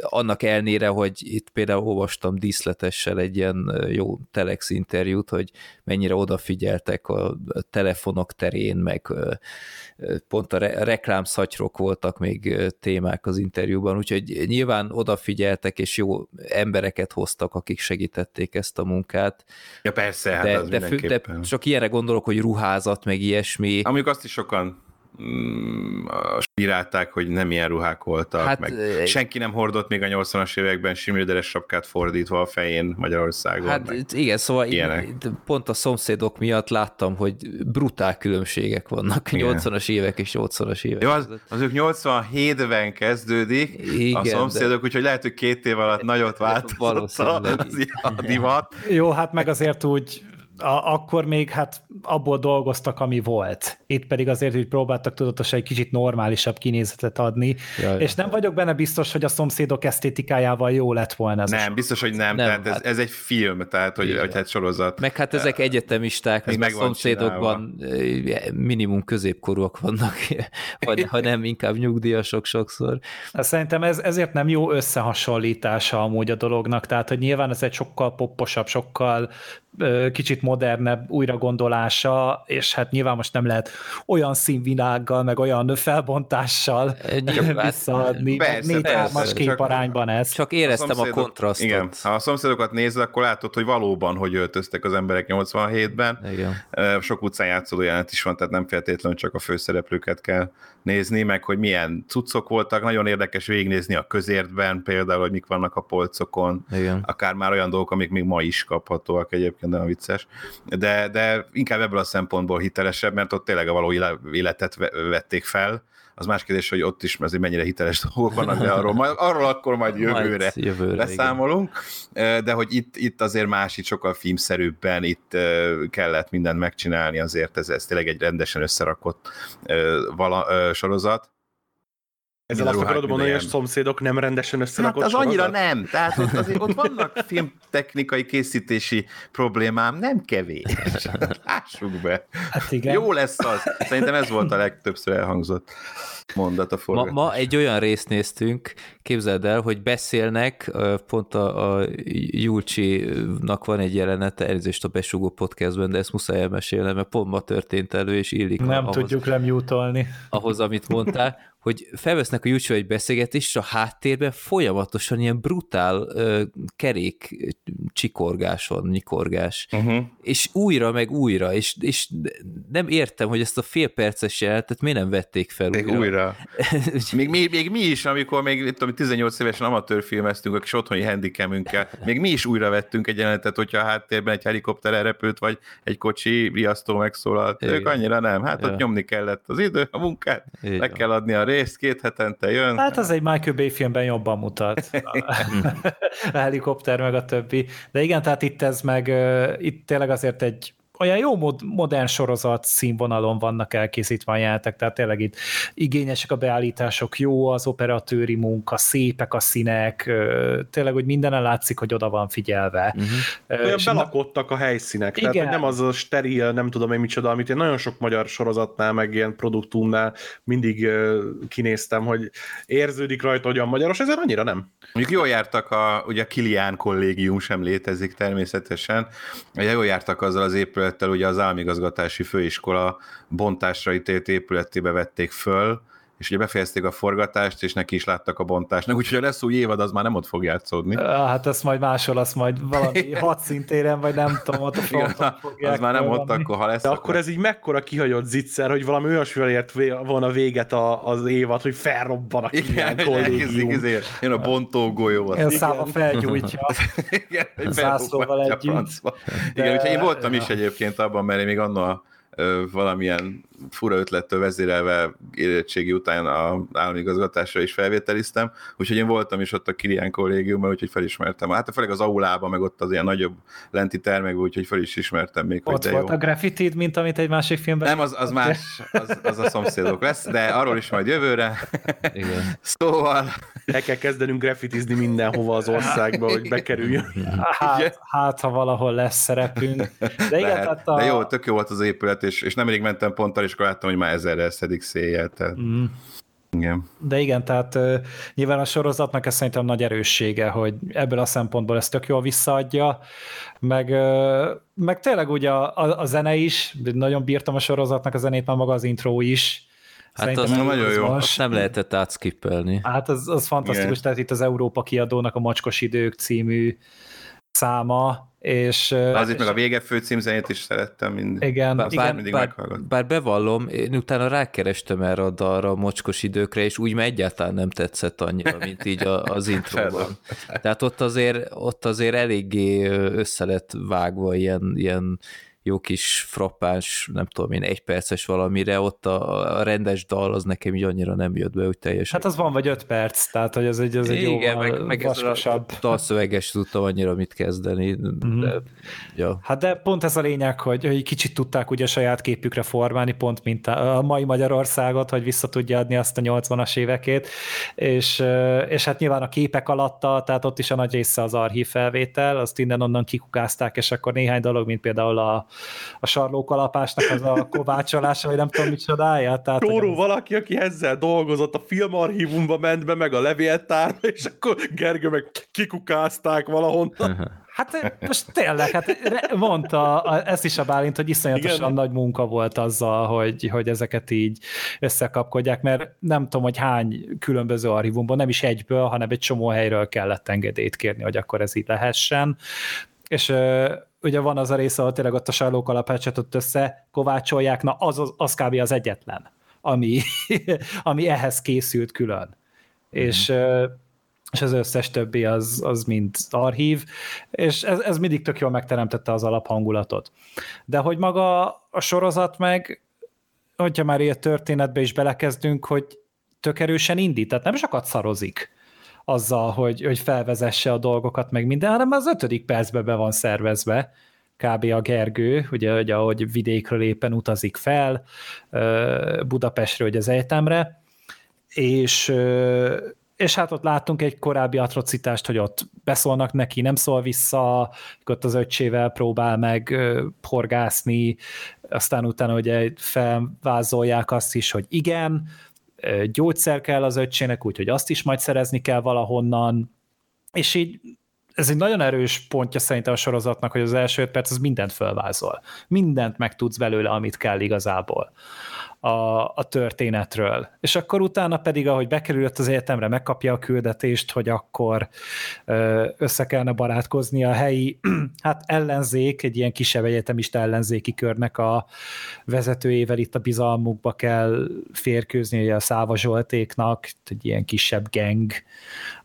annak elnére, hogy itt például olvastam díszletessel egy ilyen jó Telex interjút, hogy mennyire odafigyeltek a telefonok terén, meg pont a reklámszatyrok voltak még témák az interjúban, úgyhogy nyilván odafigyeltek, és jó embereket hoztak, akik segítették ezt a munkát. Ja persze, hát de, de, de csak ilyenre gondolok, hogy ruházat, meg ilyesmi. Amíg azt is sokan spirálták, hogy nem ilyen ruhák voltak, hát, meg senki nem hordott még a 80-as években similderes sapkát fordítva a fején Magyarországon. Hát meg igen, szóval ilyenek. pont a szomszédok miatt láttam, hogy brutál különbségek vannak igen. 80-as évek és 80-as évek. Jó, az, az ők 87-ben kezdődik igen, a szomszédok, de... úgyhogy lehet, hogy két év alatt nagyot változott a divat. Jó, hát meg azért úgy a, akkor még hát abból dolgoztak, ami volt. Itt pedig azért, hogy próbáltak tudatosan egy kicsit normálisabb kinézetet adni, Jaj. és nem vagyok benne biztos, hogy a szomszédok esztétikájával jó lett volna ez Nem, biztos, hogy nem, nem tehát hát, ez, ez egy film, tehát hogy, hogy hát sorozat. Meg hát ezek egyetemisták, még a szomszédokban csinálva. Eh, minimum középkorúak vannak, vagy ha nem, inkább nyugdíjasok sokszor. Hát szerintem ez, ezért nem jó összehasonlítása amúgy a dolognak, tehát hogy nyilván ez egy sokkal popposabb, sokkal kicsit modernebb újragondolása, és hát nyilván most nem lehet olyan színvilággal, meg olyan felbontással nyilván, visszaadni, persze, négy persze, képarányban ez. Csak éreztem a, a kontrasztot. Igen, ha a szomszédokat nézed, akkor látod, hogy valóban, hogy öltöztek az emberek 87-ben. Igen. Sok utcán játszódó jelent is van, tehát nem feltétlenül csak a főszereplőket kell nézni, meg hogy milyen cuccok voltak, nagyon érdekes végignézni a közértben, például, hogy mik vannak a polcokon, Igen. akár már olyan dolgok, amik még ma is kaphatóak egyébként, de a vicces, de, de inkább ebből a szempontból hitelesebb, mert ott tényleg a való életet vették fel, az más kérdés, hogy ott is azért mennyire hiteles dolgok vannak, de arról, majd, arról akkor majd jövőre, majd jövőre beszámolunk, igen. de hogy itt, itt azért más, itt sokkal filmszerűbben, itt kellett mindent megcsinálni, azért ez, ez tényleg egy rendesen összerakott vala, sorozat, ezzel azt akarod mondani, hogy a szomszédok nem rendesen összerakott Hát az annyira nem. Tehát ott, azért, ott vannak filmtechnikai készítési problémám, nem kevés. Lássuk be. Hát igen. Jó lesz az. Szerintem ez volt a legtöbbször elhangzott mondat a ma, ma egy olyan részt néztünk, képzeld el, hogy beszélnek, pont a, a Julcsi-nak van egy jelenete, elnézést a Besugó podcastben, de ezt muszáj elmesélnem, mert pont ma történt elő, és illik. Nem ahhoz, tudjuk remjútolni. Ahhoz, amit mondtál hogy felvesznek a YouTube egy beszélgetést, a háttérben folyamatosan ilyen brutál uh, kerék csikorgás van, nyikorgás. Uh-huh. És újra, meg újra, és, és nem értem, hogy ezt a fél perces jelentet miért nem vették fel még újra. újra. még, még, még, mi is, amikor még tudom, 18 évesen amatőrfilmeztünk a kis otthoni handicamünkkel, még mi is újra vettünk egy jelenetet, hogyha a háttérben egy helikopter elrepült, vagy egy kocsi riasztó megszólalt. Igen. Ők annyira nem. Hát ja. ott nyomni kellett az idő, a munkát, Igen. meg kell adni a részt, két hetente jön. Hát az egy Michael Bay filmben jobban mutat. a helikopter meg a többi. De igen, tehát itt ez meg, itt tényleg azért egy olyan jó mod, modern sorozat színvonalon vannak elkészítve a játék, tehát tényleg itt igényesek a beállítások, jó az operatőri munka, szépek a színek, tényleg, hogy mindenen látszik, hogy oda van figyelve. Uh-huh. Olyan belakottak a helyszínek, igen. tehát hogy nem az a steril, nem tudom én micsoda, amit én nagyon sok magyar sorozatnál, meg ilyen produktumnál mindig kinéztem, hogy érződik rajta, hogy a magyaros, ezért annyira nem. Mondjuk jól jártak, a, ugye a Kilián kollégium sem létezik természetesen, ugye jól jártak azzal az épülettel, ugye az államigazgatási főiskola bontásra ítélt épületébe vették föl, és ugye befejezték a forgatást, és neki is láttak a bontásnak, úgyhogy a lesz új évad, az már nem ott fog játszódni. Hát ezt majd máshol, azt majd valami hat szintéren, vagy nem tudom, ott a fronton Az már nem ott, akkor ha lesz. De akkor, ez így mekkora kihagyott zicser, hogy valami olyasmivel ért volna véget a, az évad, hogy felrobban a Igen, kollégium. Igen, jön a bontó golyó. Igen, száma felgyújtja. Igen, zászlóval együtt. Igen, úgyhogy én voltam is egyébként abban, mert én még annól valamilyen fura ötlettől vezérelve érettségi után a állami igazgatásra is felvételiztem, úgyhogy én voltam is ott a Kirián kollégiumban, úgyhogy felismertem. Hát főleg az aulában, meg ott az ilyen nagyobb lenti termekben, úgyhogy fel is ismertem még, ott hogy volt jó. a graffiti mint amit egy másik filmben. Nem, az, az más, az, az a szomszédok lesz, de arról is majd jövőre. Igen. Szóval... El kell kezdenünk graffitizni mindenhova az országba, hogy bekerüljön. Hát, hát, ha valahol lesz szerepünk. De, igen, Lehet, a... de jó, tök jó volt az épület, és, és nemrég mentem ponttal, és akkor láttam, hogy már ezerrel szedik széjjel. Tehát... Mm. Igen. De igen, tehát uh, nyilván a sorozatnak ez szerintem nagy erőssége, hogy ebből a szempontból ezt tök jól visszaadja, meg, uh, meg tényleg ugye a, a, a zene is, nagyon bírtam a sorozatnak a zenét, már maga az intro is, Hát az nagyon jó. Azt nem lehetett átskippelni. Hát az, az fantasztikus, Igen. tehát itt az Európa kiadónak a Macskos idők című száma, és, Azért és, meg a vége főcímzenét is szerettem mind, igen, bár, igen, mindig bár, bár bevallom, én utána rákerestem erre a dalra a mocskos időkre, és úgy már egyáltalán nem tetszett annyira, mint így az intróban. Tehát ott azért, ott azért eléggé össze lett vágva ilyen, ilyen jó kis frappáns, nem tudom én, egy perces valamire, ott a, a rendes dal az nekem így annyira nem jött be, úgy teljesen. Hát az van vagy öt perc, tehát hogy ez egy, ez egy Igen, meg, meg vaskosabb. a dalszöveges tudtam annyira mit kezdeni. Mm-hmm. De, ja. Hát de pont ez a lényeg, hogy, hogy kicsit tudták ugye saját képükre formálni, pont mint a mai Magyarországot, hogy vissza tudja adni azt a 80-as évekét, és, és hát nyilván a képek alatta, tehát ott is a nagy része az archív felvétel, azt innen-onnan kikukázták, és akkor néhány dolog, mint például a, a sarlókalapásnak az a kovácsolása, vagy nem tudom micsodája. Tehát, Tóró valaki, aki ezzel dolgozott, a filmarchívumba ment be, meg a levéltárba, és akkor Gergő meg kikukázták valahonnan. Hát most tényleg, hát mondta ezt is a Bálint, hogy iszonyatosan Igen. nagy munka volt azzal, hogy, hogy ezeket így összekapkodják, mert nem tudom, hogy hány különböző archívumban, nem is egyből, hanem egy csomó helyről kellett engedélyt kérni, hogy akkor ez így lehessen. És ugye van az a része, ahol tényleg ott a sarlókalapácsot ott össze kovácsolják, na az, az, az kb. az egyetlen, ami, ami ehhez készült külön. Mm. És és az összes többi az, az mind archív, és ez, ez mindig tök jól megteremtette az alaphangulatot. De hogy maga a sorozat meg, hogyha már ilyen történetbe is belekezdünk, hogy tök erősen indít, tehát nem sokat szarozik azzal, hogy, hogy felvezesse a dolgokat, meg minden, hanem az ötödik percben be van szervezve, kb. a Gergő, ugye, ugye ahogy vidékről éppen utazik fel, Budapestről, hogy az egyetemre, és és hát ott láttunk egy korábbi atrocitást, hogy ott beszólnak neki, nem szól vissza, ott az öccsével próbál meg horgászni, aztán utána ugye felvázolják azt is, hogy igen, gyógyszer kell az öccsének, úgyhogy azt is majd szerezni kell valahonnan, és így ez egy nagyon erős pontja szerintem a sorozatnak, hogy az első öt perc az mindent felvázol. Mindent megtudsz belőle, amit kell igazából a, a történetről. És akkor utána pedig, ahogy bekerült az egyetemre, megkapja a küldetést, hogy akkor össze kellene barátkozni a helyi hát ellenzék, egy ilyen kisebb egyetemista ellenzéki körnek a vezetőjével itt a bizalmukba kell férkőzni, a Száva Zsoltéknak, egy ilyen kisebb geng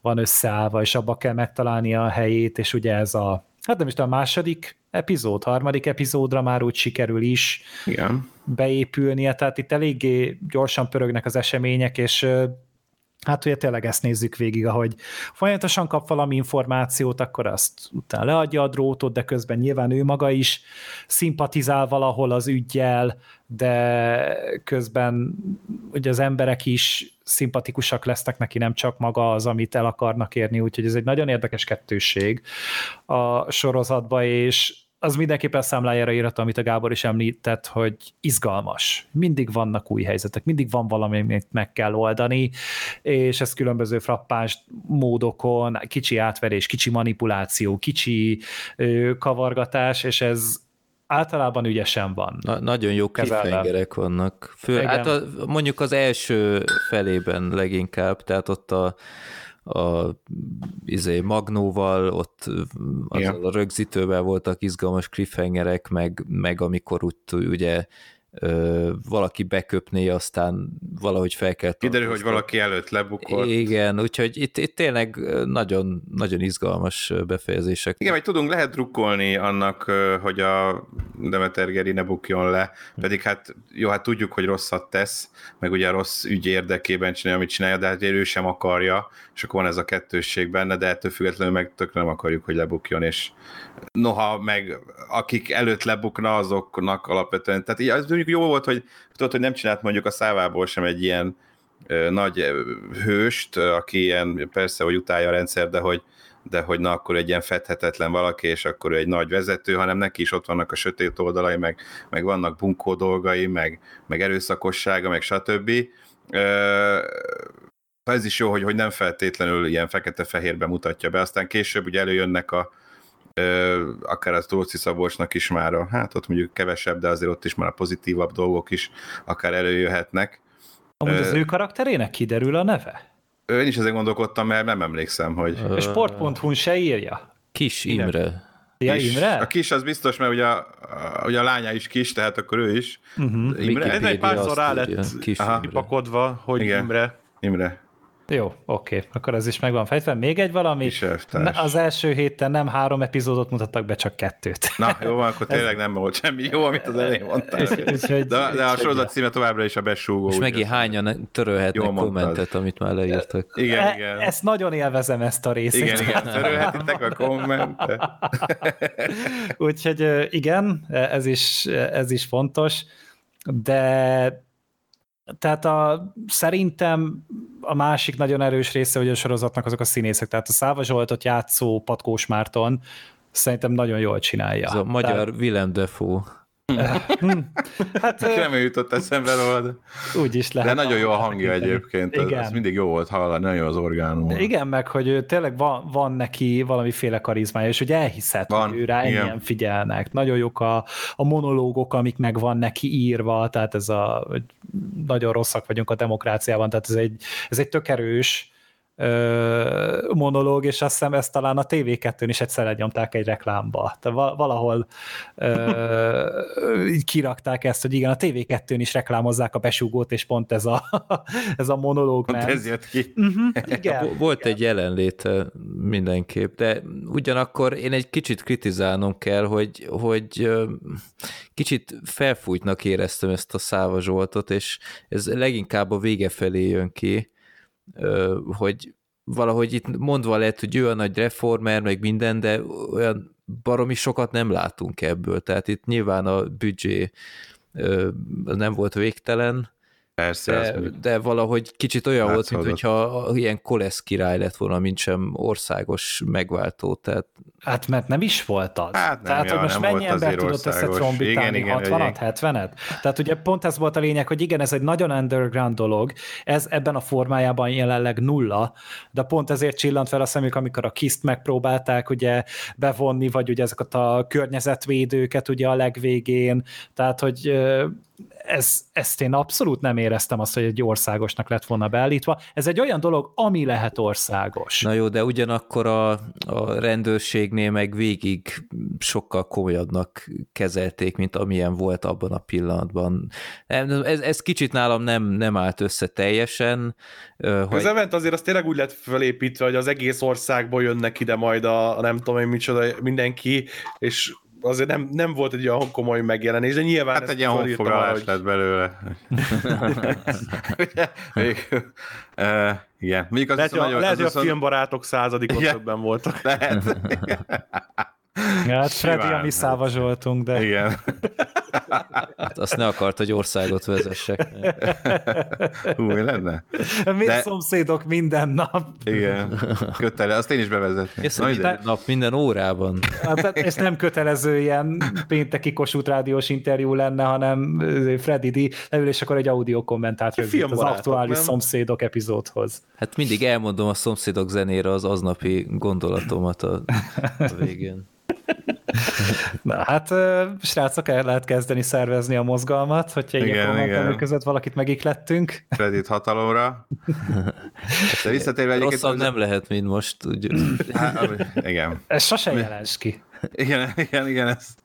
van összeállva, és abba kell megtalálni a helyét, és ugye ez a hát nem is a második epizód, harmadik epizódra már úgy sikerül is Igen. beépülnie, tehát itt eléggé gyorsan pörögnek az események, és hát ugye tényleg ezt nézzük végig, ahogy folyamatosan kap valami információt, akkor azt utána leadja a drótot, de közben nyilván ő maga is szimpatizál valahol az ügyjel, de közben ugye az emberek is szimpatikusak lesznek neki, nem csak maga az, amit el akarnak érni, úgyhogy ez egy nagyon érdekes kettősség a sorozatba, és az mindenképpen számlájára írható, amit a Gábor is említett, hogy izgalmas. Mindig vannak új helyzetek, mindig van valami, amit meg kell oldani, és ez különböző frappáns módokon, kicsi átverés, kicsi manipuláció, kicsi ö, kavargatás, és ez általában ügyesen van. Na, nagyon jó cliffhangerek vannak. Fő, hát a, mondjuk az első felében leginkább, tehát ott a, a izé, Magnóval, ott azzal a rögzítővel voltak izgalmas cliffhangerek, meg, meg amikor úgy, ugye ö, valaki beköpné, aztán valahogy fel kell Kiderül, hogy valaki előtt lebukott. Igen, úgyhogy itt, itt tényleg nagyon, nagyon izgalmas befejezések. Igen, vagy tudunk, lehet drukkolni annak, hogy a Demeter Geri ne bukjon le, pedig hát jó, hát tudjuk, hogy rosszat tesz, meg ugye a rossz ügy érdekében csinálja, amit csinálja, de hát ő sem akarja, és akkor van ez a kettősség benne, de ettől függetlenül meg tökre nem akarjuk, hogy lebukjon, és noha meg akik előtt lebukna, azoknak alapvetően, tehát így, az mondjuk jó volt, hogy tudod, hogy nem csinált mondjuk a szávából sem egy ilyen ö, nagy hőst, aki ilyen persze, hogy utálja a rendszer, de hogy, de hogy na akkor egy ilyen fedhetetlen valaki, és akkor ő egy nagy vezető, hanem neki is ott vannak a sötét oldalai, meg, meg vannak bunkó dolgai, meg, meg erőszakossága, meg stb. Ö, ez is jó, hogy, hogy nem feltétlenül ilyen fekete-fehérbe mutatja be, aztán később ugye előjönnek a, akár az Tróci Szabolcsnak is már, a, hát ott mondjuk kevesebb, de azért ott is már a pozitívabb dolgok is akár előjöhetnek. Amúgy az ő karakterének kiderül a neve? Én is ezzel gondolkodtam, mert nem emlékszem, hogy... A sport.hu se írja. Kis Imre. Ja, kis, Imre? A kis az biztos, mert ugye a, a, ugye a lánya is kis, tehát akkor ő is. Uh-huh. Imre? Ez egy párszor rá lett kipakodva, hogy Igen. Imre. Imre. Jó, oké, akkor ez is meg van fejtve. Még egy valami? Az első héten nem három epizódot mutattak be, csak kettőt. Na, jó van, akkor tényleg nem volt semmi jó, amit az elején mondtál. de, de a sorozat címe továbbra is a besúgó. És megint hányan törölhetnek kommentet, amit már leírtak. Igen, e, igen. Ezt nagyon élvezem, ezt a részét. Igen, igen, törölhetitek a kommentet. Úgyhogy igen, ez is, ez is fontos, de tehát a, szerintem a másik nagyon erős része hogy a sorozatnak azok a színészek, tehát a Száva Zsoltot játszó Patkós Márton szerintem nagyon jól csinálja. Ez a magyar tehát... Willem Defoe. Hát, nem jutott eszembe róla, de... Úgy is lehet. De nagyon jó a hangja egyébként, igen. Ez, mindig jó volt hallani, nagyon jó az orgánum. Igen, meg hogy tényleg van, van neki valamiféle karizmája, és hogy elhiszed, van, hogy ő rá igen. ennyien figyelnek. Nagyon jók a, a monológok, amik meg van neki írva, tehát ez a, nagyon rosszak vagyunk a demokráciában, tehát ez egy, ez egy tök erős, monológ, és azt hiszem ezt talán a TV2-n is egyszer nyomták egy reklámba. Tehát valahol ö, így kirakták ezt, hogy igen, a TV2-n is reklámozzák a besúgót, és pont ez a, ez a monológ. Pont ez jött ki. Uh-huh, igen, Volt igen. egy jelenlét mindenképp, de ugyanakkor én egy kicsit kritizálnom kell, hogy, hogy kicsit felfújtnak éreztem ezt a Száva Zsoltot, és ez leginkább a vége felé jön ki, hogy valahogy itt mondva lehet, hogy ő a nagy reformer, meg minden, de olyan baromi sokat nem látunk ebből, tehát itt nyilván a büdzsé nem volt végtelen, Persze. De, de valahogy kicsit olyan volt, mintha ilyen kolesz király lett volna, mint sem országos megváltó. Tehát... Hát mert nem is volt az. Hát nem, Tehát, ja, hogy most mennyi ember tudott összetrombitálni, 60-at, 70-et? Tehát ugye pont ez volt a lényeg, hogy igen, ez egy nagyon underground dolog, ez ebben a formájában jelenleg nulla, de pont ezért csillant fel a szemük, amikor a kiszt megpróbálták ugye bevonni, vagy ugye ezeket a környezetvédőket ugye a legvégén, tehát hogy ez, ezt én abszolút nem éreztem azt, hogy egy országosnak lett volna beállítva. Ez egy olyan dolog, ami lehet országos. Na jó, de ugyanakkor a, a rendőrségnél meg végig sokkal komolyabbnak kezelték, mint amilyen volt abban a pillanatban. Ez, ez kicsit nálam nem, nem állt össze teljesen. Hogy... Az event azért az tényleg úgy lett felépítve, hogy az egész országból jönnek ide majd a, a nem tudom én micsoda, mindenki, és azért nem, nem volt egy olyan komoly megjelenés, de nyilván Hát egy ilyen honfoglalás lett belőle. uh, igen. Mondjuk az lehet, nagyon, lehet, az hogy a filmbarátok századikon többen voltak. Lehet. Ja, hát Freddy a mi szávazsoltunk, de... Igen. Hát azt ne akart, hogy országot vezessek. Hú, mi lenne? Mi de... szomszédok minden nap. Igen, kötele, azt én is bevezetném. Ez minden nap, minden órában. Hát, ez nem kötelező ilyen pénteki Kossuth rádiós interjú lenne, hanem Freddy D. leül, és akkor egy audio kommentát rögzít az aktuális nem? szomszédok epizódhoz. Hát mindig elmondom a szomszédok zenére az aznapi gondolatomat a, a végén. Na hát, srácok, el lehet kezdeni szervezni a mozgalmat, hogyha igen, igen. között valakit megiklettünk. Kredit hatalomra. De visszatérve egyébként... Rosszabb nem lehet, mint most. Úgy. Hát, igen. Ez sose jelens ki. Igen, igen, igen, ezt,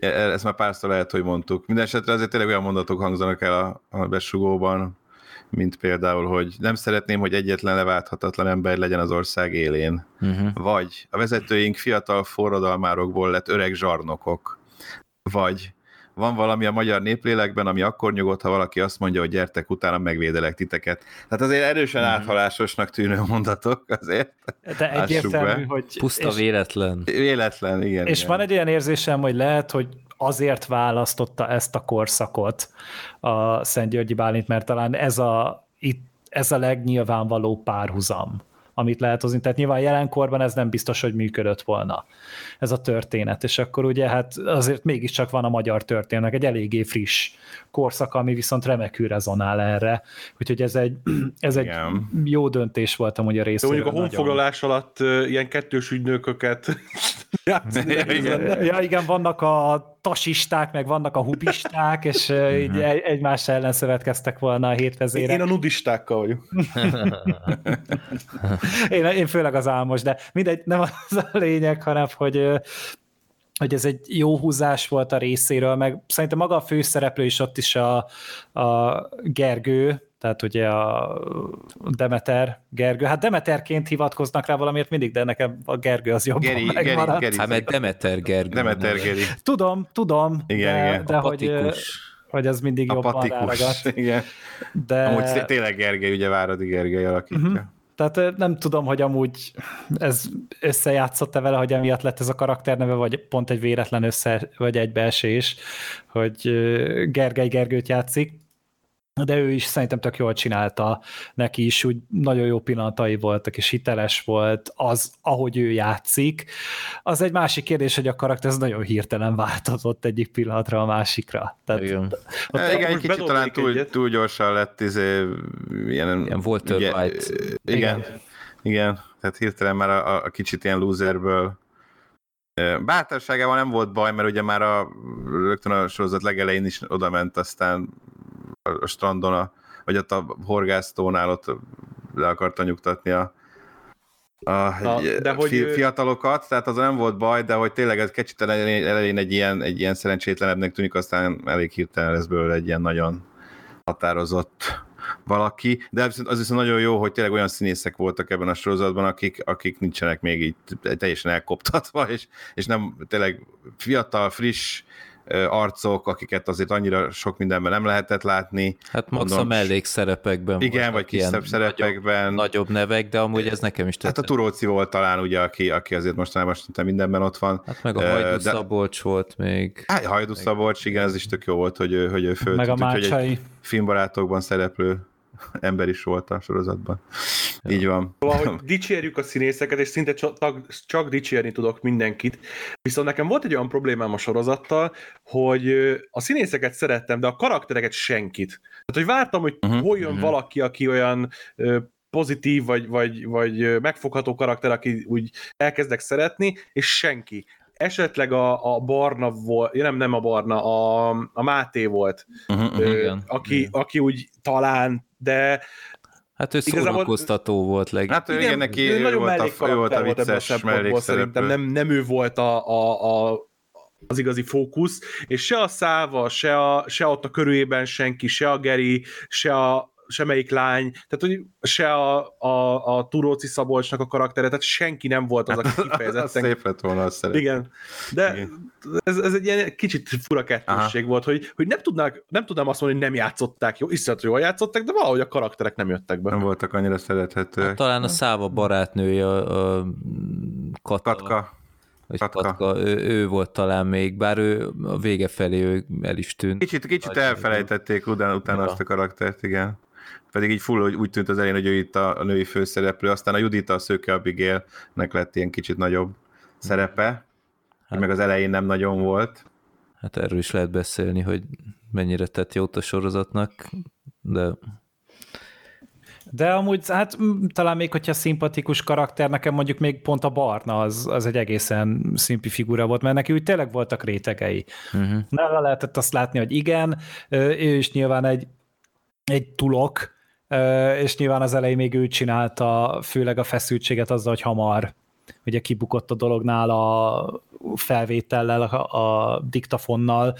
ezt már párszor lehet, hogy mondtuk. Mindenesetre azért tényleg olyan mondatok hangzanak el a, a besugóban, mint például, hogy nem szeretném, hogy egyetlen leválthatatlan ember legyen az ország élén. Uh-huh. Vagy a vezetőink fiatal forradalmárokból lett öreg zsarnokok. Vagy van valami a magyar néplélekben, ami akkor nyugodt, ha valaki azt mondja, hogy gyertek, utána megvédelek titeket. Tehát azért erősen uh-huh. áthalásosnak tűnő mondatok azért. De egyértelmű, hogy... Puszta és, véletlen. Véletlen, igen. És igen. van egy olyan érzésem, hogy lehet, hogy azért választotta ezt a korszakot a Szent Györgyi Bálint, mert talán ez a, itt, ez a legnyilvánvaló párhuzam amit lehet hozni. Tehát nyilván jelenkorban ez nem biztos, hogy működött volna ez a történet, és akkor ugye hát azért mégiscsak van a magyar történetnek egy eléggé friss korszak, ami viszont remekül rezonál erre, úgyhogy ez egy, ez egy jó döntés volt amúgy a részéről. mondjuk a honfoglalás alatt ilyen kettős ügynököket ja, igen, vannak a tasisták, meg vannak a hubisták, és így mhm. egymás ellen szövetkeztek volna a hétvezérek. Én a nudistákkal vagyok. én, én főleg az álmos, de mindegy, nem az a lényeg, hanem hogy hogy ez egy jó húzás volt a részéről, meg szerintem maga a főszereplő is ott is a, a Gergő, tehát ugye a Demeter Gergő, hát Demeterként hivatkoznak rá valamiért mindig, de nekem a Gergő az jobban Geri, megmaradt. Geri, Geri. Hát mert Demeter Gergő. Demeter Geri. Tudom, tudom, igen, de, igen. de hogy, hogy az mindig jobban ráragadt. Igen. De... Amúgy tényleg Gergely, ugye Váradi Gergely alakítja. Uh-huh. Tehát nem tudom, hogy amúgy ez összejátszott-e vele, hogy emiatt lett ez a karakterneve, vagy pont egy véletlen össze, vagy egybeesés, hogy Gergely Gergőt játszik de ő is szerintem tök jól csinálta neki is, úgy nagyon jó pillanatai voltak, és hiteles volt az, ahogy ő játszik. Az egy másik kérdés, hogy a karakter ez nagyon hirtelen változott egyik pillanatra a másikra. Tehát, igen, ott, e, igen egy kicsit talán túl, túl gyorsan lett, izé, ilyen, ilyen volt ugye, White. Igen, igen, igen, tehát hirtelen már a, a kicsit ilyen loserből Bátorságával nem volt baj, mert ugye már a, rögtön a sorozat legelején is oda ment, aztán a strandon, a, vagy ott a horgásztónál ott le akarta nyugtatni a, a Na, de fi, hogy fiatalokat, tehát az nem volt baj, de hogy tényleg ez kicsit elején egy ilyen, egy ilyen szerencsétlenebbnek tűnik, aztán elég hirtelen lesz belőle egy ilyen nagyon határozott valaki, de az viszont nagyon jó, hogy tényleg olyan színészek voltak ebben a sorozatban, akik, akik nincsenek még így teljesen elkoptatva, és, és nem tényleg fiatal, friss, arcok, akiket azért annyira sok mindenben nem lehetett látni. Hát max Mondom, a mellékszerepekben Igen, vagy kisebb szerepekben. Nagyobb, nagyobb nevek, de amúgy ez nekem is tetszett. Hát a Turóci volt talán ugye, aki, aki azért mostanában szinte mindenben ott van. Hát meg a Hajdú de... Szabolcs volt még. Hát Hajdú Szabolcs, igen, ez is tök jó volt, hogy ő, hogy ő főtt. Meg a Mácsai. Filmbarátokban szereplő ember is volt a sorozatban. Ja. Így van. Szóval, hogy dicsérjük a színészeket, és szinte csak, csak dicsérni tudok mindenkit. Viszont nekem volt egy olyan problémám a sorozattal, hogy a színészeket szerettem, de a karaktereket senkit. Tehát, hogy vártam, hogy uh-huh, hol jön uh-huh. valaki, aki olyan pozitív, vagy, vagy, vagy megfogható karakter, aki úgy elkezdek szeretni, és senki esetleg a, a Barna volt, nem, nem a Barna, a, a Máté volt, uh-huh, ö, igen, aki, igen. aki úgy talán, de Hát ő szórakoztató volt leg. Hát igen, igen neki ő nagyon volt a, ő volt a vicces szerintem nem, nem ő volt a, a, a az igazi fókusz, és se a Száva, se, a, se ott a körülében senki, se a Geri, se a, semmelyik lány, tehát hogy se a, a, a Turóci Szabolcsnak a karaktere, tehát senki nem volt az, aki kifejezetten... Szép lett volna azt Igen, de Igen. Ez, ez egy ilyen kicsit fura kettősség volt, hogy, hogy nem, tudnák, nem tudnám azt mondani, hogy nem játszották jó, iszonyat jól játszották, de valahogy a karakterek nem jöttek be. Nem voltak annyira szerethetőek. Hát, talán a Száva barátnője, a, a Kata. Katka. Katka. Katka ő, ő, volt talán még, bár ő a vége felé ő el is tűnt. Kicsit, kicsit elfelejtették utána, utána ja. azt a karaktert, igen pedig így full úgy tűnt az elején, hogy ő itt a, a női főszereplő, aztán a Judita, a Szőke Abigailnek lett ilyen kicsit nagyobb szerepe, hát, meg az elején nem nagyon volt. Hát erről is lehet beszélni, hogy mennyire tett jót a sorozatnak, de... De amúgy, hát talán még, hogyha szimpatikus karakter, nekem mondjuk még pont a Barna az, az egy egészen szimpi figura volt, mert neki úgy tényleg voltak rétegei. Uh-huh. Nála lehetett azt látni, hogy igen, ő is nyilván egy, egy tulok, és nyilván az elején még ő csinálta főleg a feszültséget azzal, hogy hamar ugye kibukott a dolognál a felvétellel, a, diktafonnal,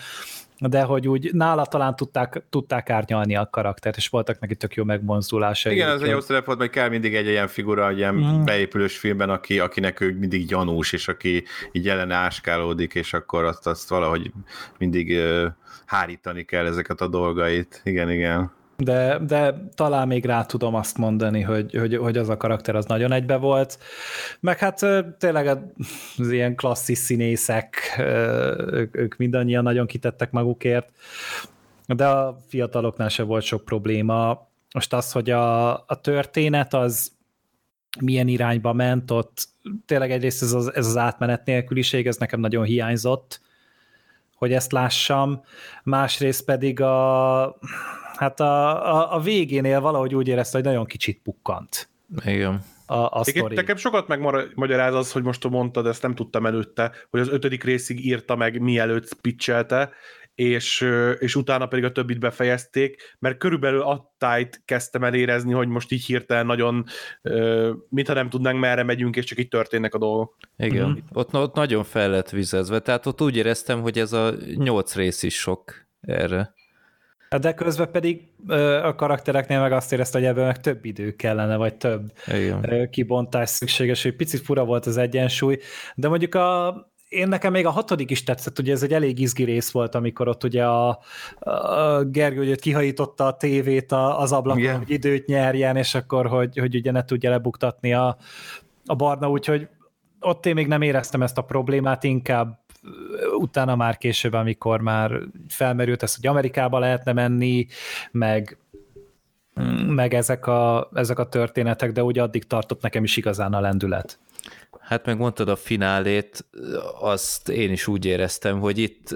de hogy úgy nála talán tudták, tudták árnyalni a karaktert, és voltak neki tök jó megmozdulásai. Igen, ez egy jó szerep volt, mert kell mindig egy ilyen figura, egy ilyen mm. beépülős filmben, aki, akinek ő mindig gyanús, és aki így ellene áskálódik, és akkor azt, azt valahogy mindig uh, hárítani kell ezeket a dolgait. Igen, igen de, de talán még rá tudom azt mondani, hogy, hogy, hogy az a karakter az nagyon egybe volt. Meg hát tényleg az ilyen klasszis színészek, ők, ők mindannyian nagyon kitettek magukért, de a fiataloknál se volt sok probléma. Most az, hogy a, a történet az milyen irányba ment, ott tényleg egyrészt ez az, ez az átmenet nélküliség, ez nekem nagyon hiányzott, hogy ezt lássam, másrészt pedig a hát a, a, a végénél valahogy úgy érezte, hogy nagyon kicsit pukkant. Igen. A, a sztori. Nekem sokat megmagyaráz az, hogy most mondtad, ezt nem tudtam előtte, hogy az ötödik részig írta meg, mielőtt pitchelte, és, és utána pedig a többit befejezték, mert körülbelül attájt kezdtem el érezni, hogy most így hirtelen nagyon, mintha nem tudnánk merre megyünk, és csak így történnek a dolgok. Igen, mm-hmm. ott, ott nagyon fel lett vizezve, tehát ott úgy éreztem, hogy ez a nyolc rész is sok erre. De közben pedig a karaktereknél meg azt érezte, hogy ebben meg több idő kellene, vagy több Igen. kibontás szükséges, hogy picit fura volt az egyensúly, de mondjuk a, én nekem még a hatodik is tetszett, ugye ez egy elég izgi rész volt, amikor ott ugye a, a Gergő hogy kihajította a tévét az ablakon, Igen. hogy időt nyerjen, és akkor, hogy, hogy ugye ne tudja lebuktatni a, a barna, úgyhogy ott én még nem éreztem ezt a problémát, inkább utána már később, amikor már felmerült ez, hogy Amerikába lehetne menni, meg meg ezek a, ezek a történetek, de úgy addig tartott nekem is igazán a lendület. Hát megmondtad a finálét, azt én is úgy éreztem, hogy itt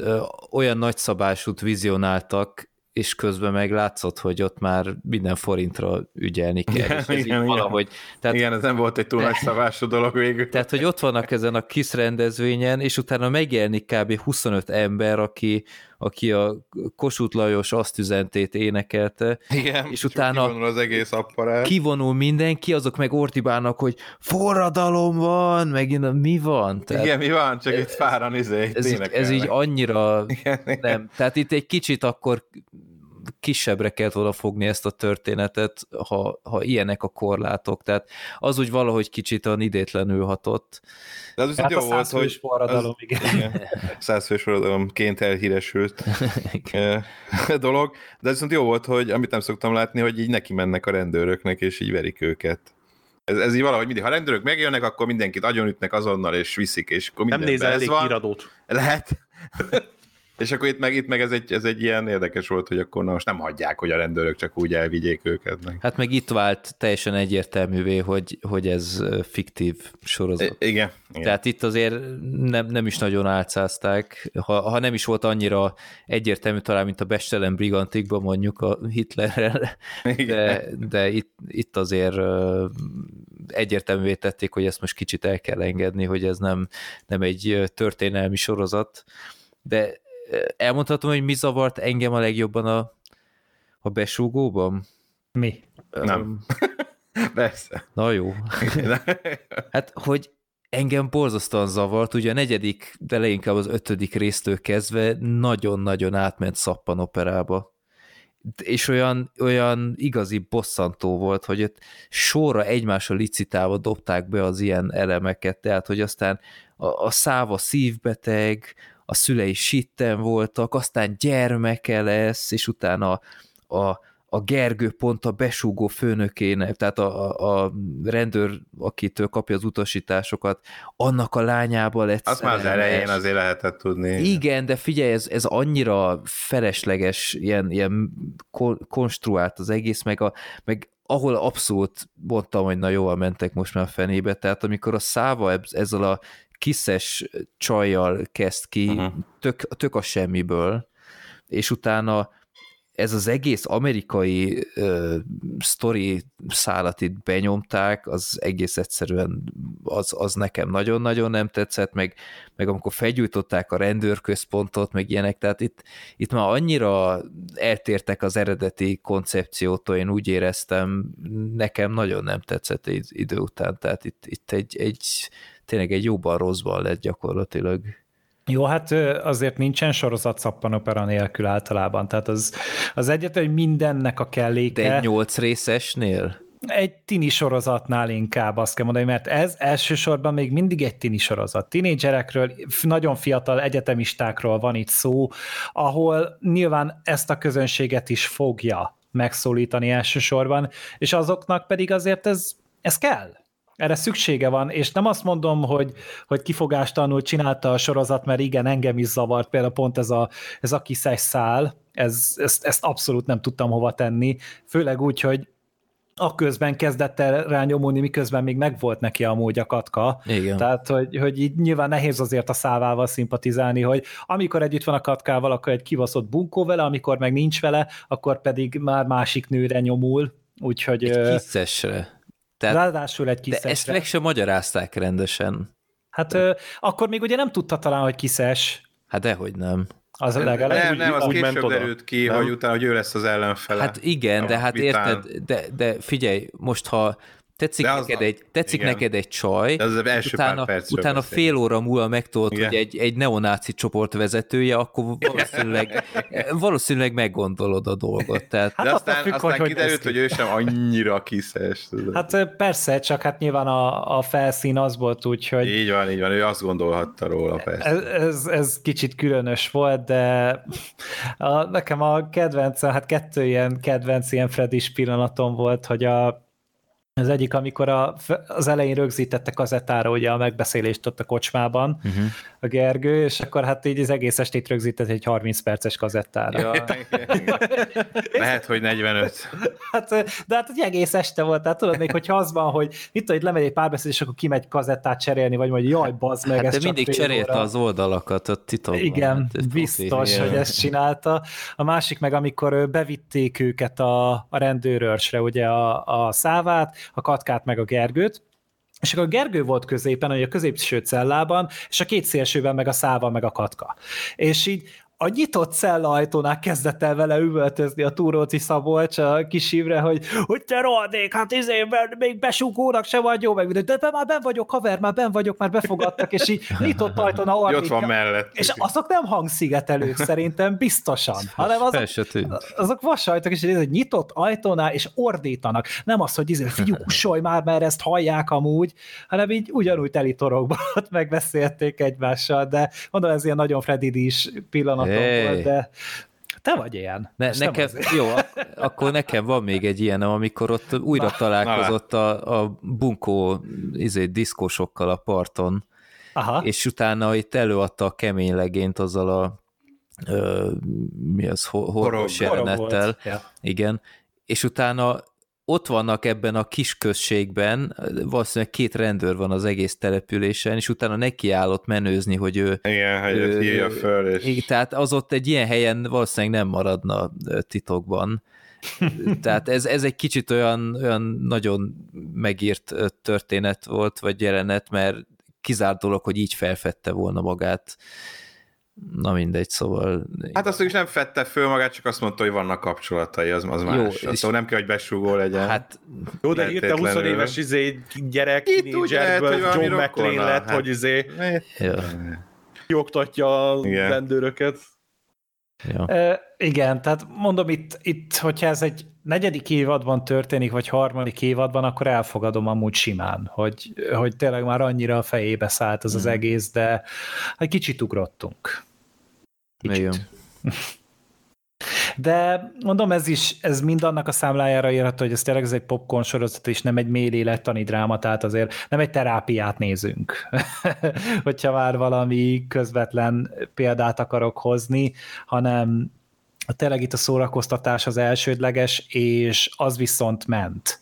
olyan nagyszabásút vizionáltak, és közben meg látszott, hogy ott már minden forintra ügyelni kell. Igen, és igen, valahogy, tehát, igen, ez nem volt egy túl nagy szabású dolog végül. Tehát, hogy ott vannak ezen a KISZ rendezvényen, és utána megjelenik kb. 25 ember, aki, aki a Kossuth Lajos azt üzentét énekelte, Igen, és utána kivonul az egész apparát. Kivonul mindenki, azok meg ortibálnak, hogy forradalom van, megint mi van? Tehát, Igen, mi van, csak itt fáran izé, ez, ez így annyira igen, nem. Tehát itt egy kicsit akkor kisebbre kellett volna fogni ezt a történetet, ha, ha ilyenek a korlátok. Tehát az úgy valahogy kicsit olyan idétlenül hatott. De az viszont hát jó volt, hogy... forradalom, az, igen. igen. Százfős forradalomként elhíresült dolog. De az viszont jó volt, hogy amit nem szoktam látni, hogy így neki mennek a rendőröknek, és így verik őket. Ez, ez így valahogy mindig, ha rendőrök megjönnek, akkor mindenkit agyonütnek azonnal, és viszik, és akkor Nem nézel elég van. híradót. Lehet. És akkor itt meg, itt meg ez, egy, ez egy ilyen érdekes volt, hogy akkor na most nem hagyják, hogy a rendőrök csak úgy elvigyék őket. Meg. Hát meg itt vált teljesen egyértelművé, hogy, hogy ez fiktív sorozat. I- igen, igen. Tehát itt azért nem, nem is nagyon álcázták, ha, ha nem is volt annyira egyértelmű talán, mint a Bestelen Brigantikban mondjuk a Hitlerrel, de, de itt, itt azért egyértelművé tették, hogy ezt most kicsit el kell engedni, hogy ez nem, nem egy történelmi sorozat, de elmondhatom, hogy mi zavart engem a legjobban a, a besúgóban? Mi? Nem. Persze. Na jó. hát, hogy engem borzasztóan zavart, ugye a negyedik, de leginkább az ötödik résztől kezdve nagyon-nagyon átment szappanoperába. És olyan, olyan igazi bosszantó volt, hogy ott sorra egymásra licitálva dobták be az ilyen elemeket, tehát hogy aztán a, a száva szívbeteg, a szülei sitten voltak, aztán gyermeke lesz, és utána a, a Gergő pont a besúgó főnökének, tehát a, a, a rendőr, akitől kapja az utasításokat, annak a lányába lett Azt már az elején azért lehetett tudni. Igen, de figyelj, ez, ez annyira felesleges, ilyen, ilyen konstruált az egész, meg, a, meg ahol abszolút mondtam, hogy na jól mentek most már a fenébe, tehát amikor a száva ezzel a kiszes csajjal kezd ki, uh-huh. tök, tök a semmiből, és utána ez az egész amerikai uh, sztori szállat itt benyomták, az egész egyszerűen az, az nekem nagyon-nagyon nem tetszett, meg, meg amikor felgyújtották a rendőrközpontot, meg ilyenek, tehát itt, itt már annyira eltértek az eredeti koncepciótól, én úgy éreztem, nekem nagyon nem tetszett idő után, tehát itt, itt egy, egy tényleg egy jóban rosszban lett gyakorlatilag. Jó, hát azért nincsen sorozat szappanopera nélkül általában, tehát az, az egyet, hogy mindennek a kelléke... De egy nyolc részesnél? Egy tini sorozatnál inkább azt kell mondani, mert ez elsősorban még mindig egy tini sorozat. Tinédzserekről, nagyon fiatal egyetemistákról van itt szó, ahol nyilván ezt a közönséget is fogja megszólítani elsősorban, és azoknak pedig azért ez, ez kell erre szüksége van, és nem azt mondom, hogy, hogy kifogástalanul csinálta a sorozat, mert igen, engem is zavart, például pont ez a, ez a kiszes szál, ez, ezt, ezt abszolút nem tudtam hova tenni, főleg úgy, hogy a közben kezdett el rányomulni, miközben még megvolt neki amúgy a katka. Igen. Tehát, hogy, hogy így nyilván nehéz azért a szávával szimpatizálni, hogy amikor együtt van a katkával, akkor egy kivaszott bunkó vele, amikor meg nincs vele, akkor pedig már másik nőre nyomul. Úgyhogy... Egy kiszesre. Tehát, Ráadásul egy kiszes. De ezt meg sem magyarázták rendesen. Hát ö, akkor még ugye nem tudta talán, hogy kiszes. Hát dehogy nem. Az a legalább. Nem, nem, az később derült ki, nem? hogy utána, hogy ő lesz az ellenfele. Hát igen, de hát vitán. érted, de, de figyelj, most ha tetszik, neked, egy, tetszik neked egy csaj, De az első utána, pár utána fél óra múlva megtolt, hogy egy, egy neonáci csoport vezetője, akkor valószínűleg, valószínűleg meggondolod a dolgot. Tehát... Hát De aztán, függ, aztán hogy kiderült, hogy ő sem annyira kiszes. Hát persze, csak hát nyilván a, a felszín az volt úgy, hogy... Így van, így van, ő azt gondolhatta róla, persze. Ez, ez, ez kicsit különös volt, de a, nekem a kedvenc, hát kettő ilyen kedvenc ilyen Freddy pillanatom volt, hogy a az egyik, amikor a, az elején rögzítette kazettára ugye a megbeszélést ott a kocsmában uh-huh. a Gergő, és akkor hát így az egész estét rögzített egy 30 perces kazettára. Ja, Lehet, hogy 45. Hát, de hát egy egész este volt, tehát tudod még, hogyha az van, hogy itt, hogy lemegy egy párbeszéd, és akkor kimegy kazettát cserélni, vagy majd jaj, bazd meg, hát ez de mindig cserélte az oldalakat a titokban. Igen, hát biztos, hogy ezt csinálta. A másik meg, amikor bevitték őket a, a rendőrörsre, ugye a, a szávát, a Katkát meg a Gergőt, és akkor a Gergő volt középen, a középső cellában, és a két szélsőben meg a száva, meg a katka. És így a nyitott ajtónál kezdett el vele üvöltözni a Túróci Szabolcs a kis ívre, hogy, hogy te rohadék, hát izé, még besúgónak se vagy jó, meg de, de már ben vagyok, haver, már ben vagyok, már befogadtak, és így nyitott ajtón a Ott van mellett. És azok nem hangszigetelők szerintem, biztosan, hanem azok, azok vasajtok, és egy nyitott ajtónál, és ordítanak. Nem az, hogy izé, kussolj már, mert ezt hallják amúgy, hanem így ugyanúgy teli torokban megbeszélték egymással, de mondom, ez ilyen nagyon Freddy is pillanat hey. volt, de te vagy ilyen. Ne, nekem, jó, akkor nekem van még egy ilyen, amikor ott újra na, találkozott na, a, a bunkó izé, diszkósokkal a parton, Aha. és utána itt előadta a kemény legényt azzal a ö, mi az, horgos jelenettel, ja. igen, és utána ott vannak ebben a kis községben, valószínűleg két rendőr van az egész településen, és utána nekiállott menőzni, hogy ő... Igen, hogy ő, hívja föl, és... Igen, tehát az ott egy ilyen helyen valószínűleg nem maradna titokban. tehát ez, ez egy kicsit olyan, olyan nagyon megírt történet volt, vagy jelenet, mert kizárt dolog, hogy így felfedte volna magát Na mindegy, szóval... Hát azt is nem fette föl magát, csak azt mondta, hogy vannak kapcsolatai, az, az Jó, más. És... Szóval nem kell, hogy besúgó legyen. Hát... Jó, de írta 20 éves izé, gyerek, lehet, hogy John McLean lett, hát... hogy izé... Ja. Kioktatja a Igen. rendőröket. Ja. E, igen, tehát mondom itt, itt, hogyha ez egy negyedik évadban történik, vagy harmadik évadban, akkor elfogadom amúgy simán, hogy, hogy tényleg már annyira a fejébe szállt az az egész, de egy kicsit ugrottunk. Kicsit. De mondom, ez is, ez mind annak a számlájára írható, hogy ez tényleg ez egy popcorn sorozat, és nem egy mély lélektani dráma, tehát azért nem egy terápiát nézünk, hogyha már valami közvetlen példát akarok hozni, hanem tényleg itt a szórakoztatás az elsődleges, és az viszont ment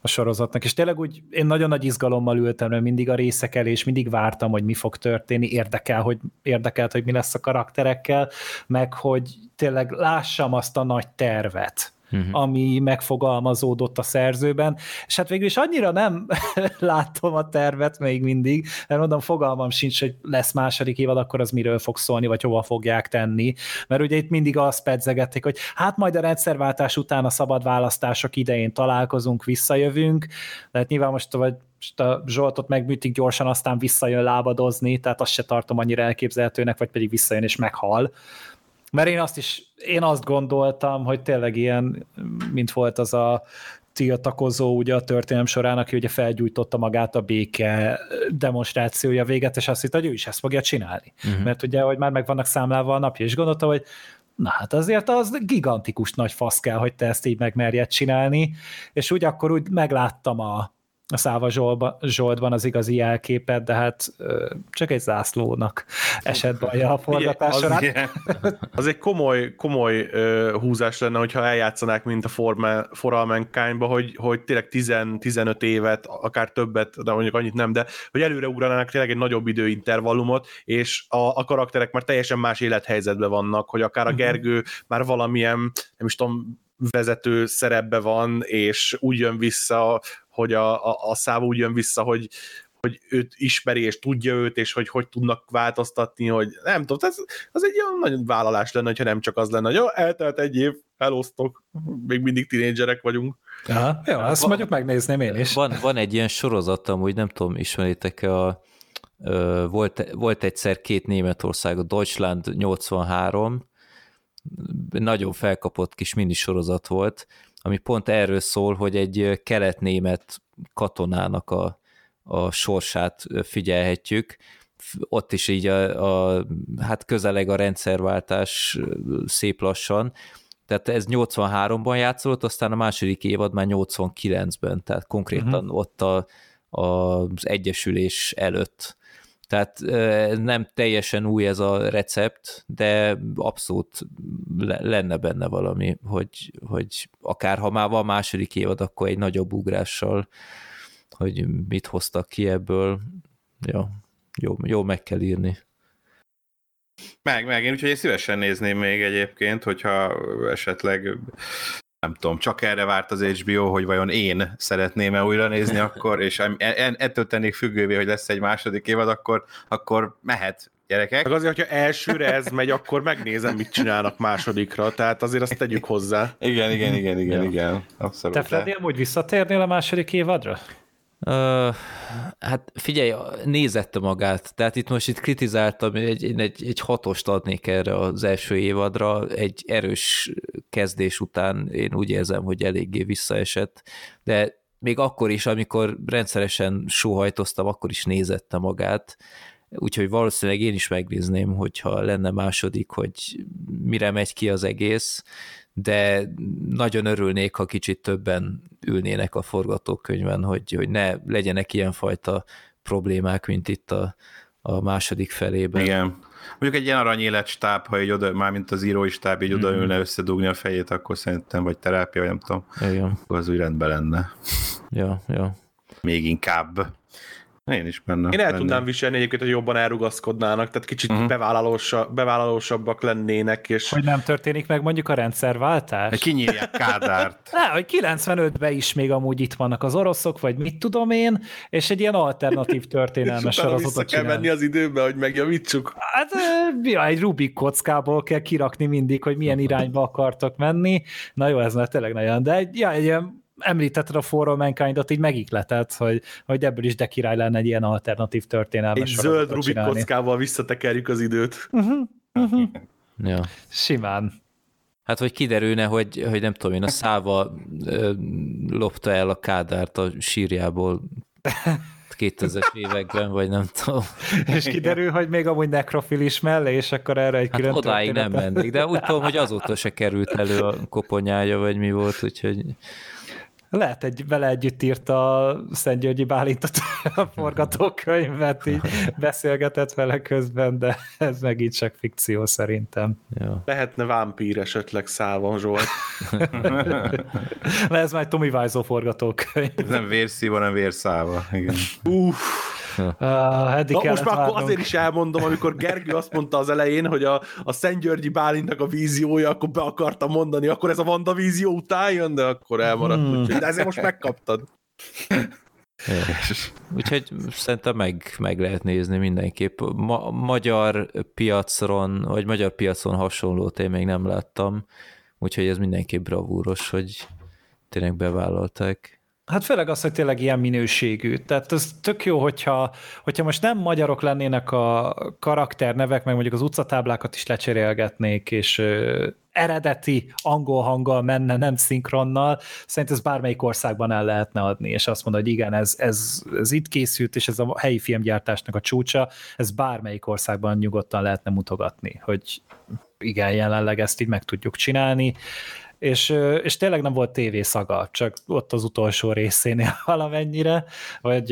a sorozatnak, és tényleg úgy én nagyon nagy izgalommal ültem, mert mindig a részek elé, és mindig vártam, hogy mi fog történni, érdekel, hogy, érdekelt, hogy mi lesz a karakterekkel, meg hogy tényleg lássam azt a nagy tervet, uh-huh. ami megfogalmazódott a szerzőben, és hát végül is annyira nem látom a tervet még mindig, mert mondom, fogalmam sincs, hogy lesz második évad, akkor az miről fog szólni, vagy hova fogják tenni, mert ugye itt mindig azt pedzegették, hogy hát majd a rendszerváltás után a szabad választások idején találkozunk, visszajövünk, hát nyilván most vagy most a Zsoltot megműtik gyorsan, aztán visszajön lábadozni, tehát azt se tartom annyira elképzelhetőnek, vagy pedig visszajön és meghal. Mert én azt is, én azt gondoltam, hogy tényleg ilyen, mint volt az a tiltakozó ugye a történelem során, aki ugye felgyújtotta magát a béke demonstrációja véget, és azt hitt, hogy ő is ezt fogja csinálni. Uh-huh. Mert ugye, hogy már meg vannak számlálva a napja, és gondolta, hogy na hát azért az gigantikus nagy fasz kell, hogy te ezt így megmerjed csinálni, és úgy akkor úgy megláttam a, a Száva Zsolba, Zsoltban az igazi jelképet, de hát csak egy zászlónak esett baja a forgatás során. Az, az egy komoly, komoly húzás lenne, hogyha eljátszanák, mint a For, For All Mankind-ba, hogy, hogy tényleg 10-15 évet, akár többet, de mondjuk annyit nem, de hogy előre ugranának tényleg egy nagyobb időintervallumot, és a, a karakterek már teljesen más élethelyzetben vannak, hogy akár a mhm. Gergő uh-huh. már valamilyen, nem is tudom, vezető szerepbe van, és úgy jön vissza, hogy a, a, a száv úgy jön vissza, hogy, hogy őt ismeri, és tudja őt, és hogy hogy tudnak változtatni, hogy nem tudom, ez, az egy olyan nagy vállalás lenne, ha nem csak az lenne, hogy jó, eltelt egy év, elosztok, még mindig tinédzserek vagyunk. Aha, jó, azt van, mondjuk megnézném én is. Van, van egy ilyen sorozat, amúgy nem tudom, ismeritek-e a volt, volt egyszer két Németország, a Deutschland 83, nagyon felkapott kis minisorozat volt, ami pont erről szól, hogy egy kelet-német katonának a, a sorsát figyelhetjük, ott is így a, a, hát közeleg a rendszerváltás szép lassan, tehát ez 83-ban játszódott, aztán a második évad már 89-ben, tehát konkrétan uh-huh. ott a, a, az egyesülés előtt tehát nem teljesen új ez a recept, de abszolút lenne benne valami, hogy, hogy akár ha már van második évad, akkor egy nagyobb ugrással, hogy mit hoztak ki ebből. Ja, jó, jó meg kell írni. Meg, meg, én úgyhogy én szívesen nézném még egyébként, hogyha esetleg nem tudom, csak erre várt az HBO, hogy vajon én szeretném-e újra nézni akkor, és ettől tennék függővé, hogy lesz egy második évad, akkor, akkor mehet, gyerekek. Meg azért, hogyha elsőre ez megy, akkor megnézem, mit csinálnak másodikra, tehát azért azt tegyük hozzá. Igen, igen, igen, igen, igen. Abszolút. Te Freddy, amúgy visszatérnél a második évadra? Hát figyelj, nézette magát, tehát itt most itt kritizáltam, egy, egy, egy hatost adnék erre az első évadra, egy erős kezdés után én úgy érzem, hogy eléggé visszaesett, de még akkor is, amikor rendszeresen sóhajtoztam, akkor is nézette magát, úgyhogy valószínűleg én is megnézném, hogyha lenne második, hogy mire megy ki az egész, de nagyon örülnék, ha kicsit többen ülnének a forgatókönyvben, hogy, hogy ne legyenek ilyenfajta problémák, mint itt a, a második felében. Igen. Mondjuk egy ilyen aranyéletstáb, ha egy oda, mármint az írói stáb így odaülne mm-hmm. összedugni a fejét, akkor szerintem, vagy terápia, vagy nem tudom, Igen. akkor az úgy rendben lenne. Ja, ja. Még inkább. Én is benne. Én el benne. tudnám viselni egyébként, hogy jobban elrugaszkodnának, tehát kicsit uh-huh. bevállalósa, bevállalósabbak lennének. És... Hogy nem történik meg mondjuk a rendszerváltás? Kinyírják Kádárt. Ne, hogy 95-ben is még amúgy itt vannak az oroszok, vagy mit tudom én, és egy ilyen alternatív történelmes sorozatot kell menni az időbe, hogy megjavítsuk. Hát ja, egy Rubik kockából kell kirakni mindig, hogy milyen irányba akartok menni. Na jó, ez már tényleg nagyon, de egy, ja, egy ilyen említetted a For Mankind-ot, így megikletett, hogy, hogy ebből is de király lenne egy ilyen alternatív történelmes Egy zöld Rubik csinálni. kockával visszatekerjük az időt. Uh-huh, uh-huh. Ja. Simán. Hát, hogy kiderülne, hogy, hogy nem tudom én, a száva lopta el a kádárt a sírjából 2000-es években, vagy nem tudom. És kiderül, hogy még amúgy nekrofilis mellé, és akkor erre egy hát külön odáig nem mennék, de úgy tudom, hogy azóta se került elő a koponyája, vagy mi volt, úgyhogy Lehet, egy, vele együtt írt a Szent Györgyi Bálintot a forgatókönyvet, így beszélgetett vele közben, de ez meg így csak fikció szerintem. Ja. Lehetne vámpír esetleg Szálvan Zsolt. Le ez már Tommy Wiseau forgatókönyv. Ez nem vérszíva, hanem vérszálva. Igen. Uff. Uh, Na, most már akkor azért is elmondom, amikor Gergő azt mondta az elején, hogy a, a Szent Györgyi Bálintnak a víziója, akkor be akartam mondani, akkor ez a Vanda vízió után jön, de akkor elmaradt. Hmm. Úgyhogy, de ezért most megkaptad. Úgyhogy szerintem meg, meg lehet nézni mindenképp. Ma, magyar piacon, vagy magyar piacon hasonlót én még nem láttam, úgyhogy ez mindenképp bravúros, hogy tényleg bevállalták. Hát főleg az, hogy tényleg ilyen minőségű. Tehát ez tök jó, hogyha, hogyha most nem magyarok lennének a karakternevek, meg mondjuk az utcatáblákat is lecserélgetnék, és ö, eredeti angol hanggal menne, nem szinkronnal, szerintem ez bármelyik országban el lehetne adni, és azt mondod, hogy igen, ez, ez, ez itt készült, és ez a helyi filmgyártásnak a csúcsa, ez bármelyik országban nyugodtan lehetne mutogatni, hogy igen, jelenleg ezt így meg tudjuk csinálni és, és tényleg nem volt tévészaga, csak ott az utolsó részénél valamennyire, vagy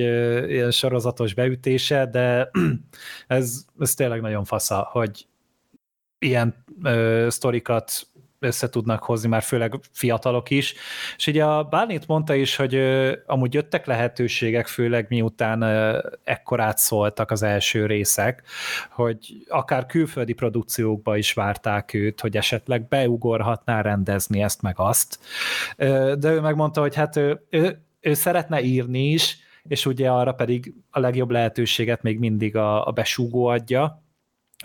ilyen sorozatos beütése, de ez, ez tényleg nagyon fasza, hogy ilyen ö, sztorikat össze tudnak hozni, már főleg fiatalok is. És ugye a Bálint mondta is, hogy amúgy jöttek lehetőségek, főleg miután ekkorát szóltak az első részek, hogy akár külföldi produkciókba is várták őt, hogy esetleg beugorhatná rendezni ezt meg azt. De ő megmondta, hogy hát ő, ő, ő szeretne írni is, és ugye arra pedig a legjobb lehetőséget még mindig a, a besúgó adja,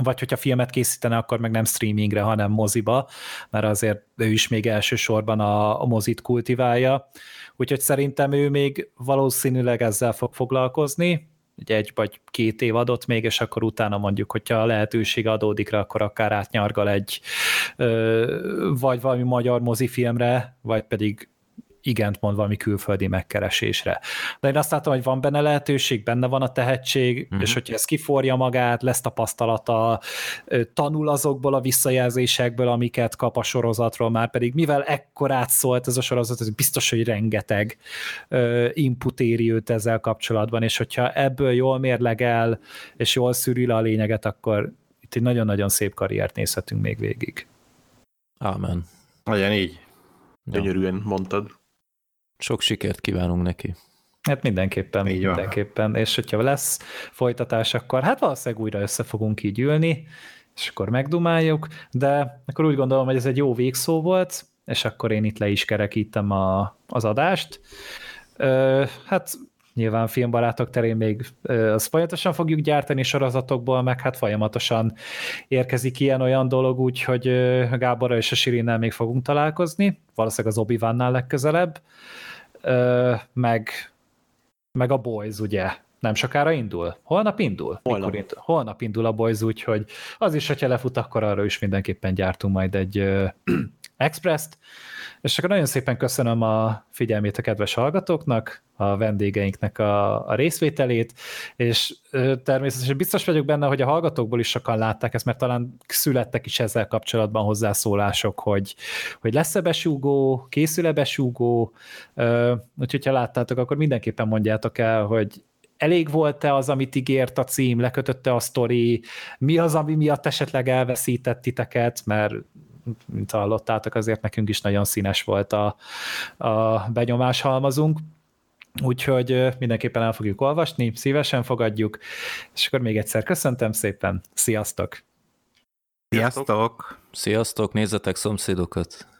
vagy hogyha filmet készítene, akkor meg nem streamingre, hanem moziba, mert azért ő is még elsősorban a, a mozit kultiválja, úgyhogy szerintem ő még valószínűleg ezzel fog foglalkozni, egy vagy két év adott még, és akkor utána mondjuk, hogyha a lehetőség adódik rá, akkor akár átnyargal egy vagy valami magyar mozifilmre, vagy pedig igent mond valami külföldi megkeresésre. De én azt látom, hogy van benne lehetőség, benne van a tehetség, uh-huh. és hogyha ez kiforja magát, lesz tapasztalata, tanul azokból a visszajelzésekből, amiket kap a sorozatról, már pedig mivel ekkorát szólt ez a sorozat, ez biztos, hogy rengeteg input éri őt ezzel kapcsolatban, és hogyha ebből jól mérlegel, és jól szűri le a lényeget, akkor itt egy nagyon-nagyon szép karriert nézhetünk még végig. Amen. Legyen így. Gyönyörűen mondtad. Sok sikert kívánunk neki. Hát mindenképpen, így mindenképpen. Van. És hogyha lesz folytatás, akkor hát valószínűleg újra össze fogunk így ülni, és akkor megdumáljuk, de akkor úgy gondolom, hogy ez egy jó végszó volt, és akkor én itt le is kerekítem a, az adást. Ö, hát nyilván filmbarátok terén még azt folyamatosan fogjuk gyártani sorozatokból, meg hát folyamatosan érkezik ilyen-olyan dolog, úgyhogy Gáborra és a Sirinnel még fogunk találkozni, valószínűleg az obi legközelebb, meg, meg a Boys, ugye, nem sokára indul? Holnap indul? Holnap. indul? Holnap indul a Boys, úgyhogy az is, hogyha lefut, akkor arra is mindenképpen gyártunk majd egy uh, Express-t, és akkor nagyon szépen köszönöm a figyelmét a kedves hallgatóknak, a vendégeinknek a, a részvételét, és ö, természetesen biztos vagyok benne, hogy a hallgatókból is sokan látták ezt, mert talán születtek is ezzel kapcsolatban hozzászólások, hogy, hogy lesz-e besúgó, készül-e besúgó, ö, úgyhogy ha láttátok, akkor mindenképpen mondjátok el, hogy elég volt-e az, amit ígért a cím, lekötötte a sztori, mi az, ami miatt esetleg elveszített titeket, mert mint hallottátok, azért nekünk is nagyon színes volt a, a benyomás halmazunk. Úgyhogy mindenképpen el fogjuk olvasni, szívesen fogadjuk, és akkor még egyszer köszöntem szépen, sziasztok! Sziasztok! Sziasztok, nézzetek szomszédokat!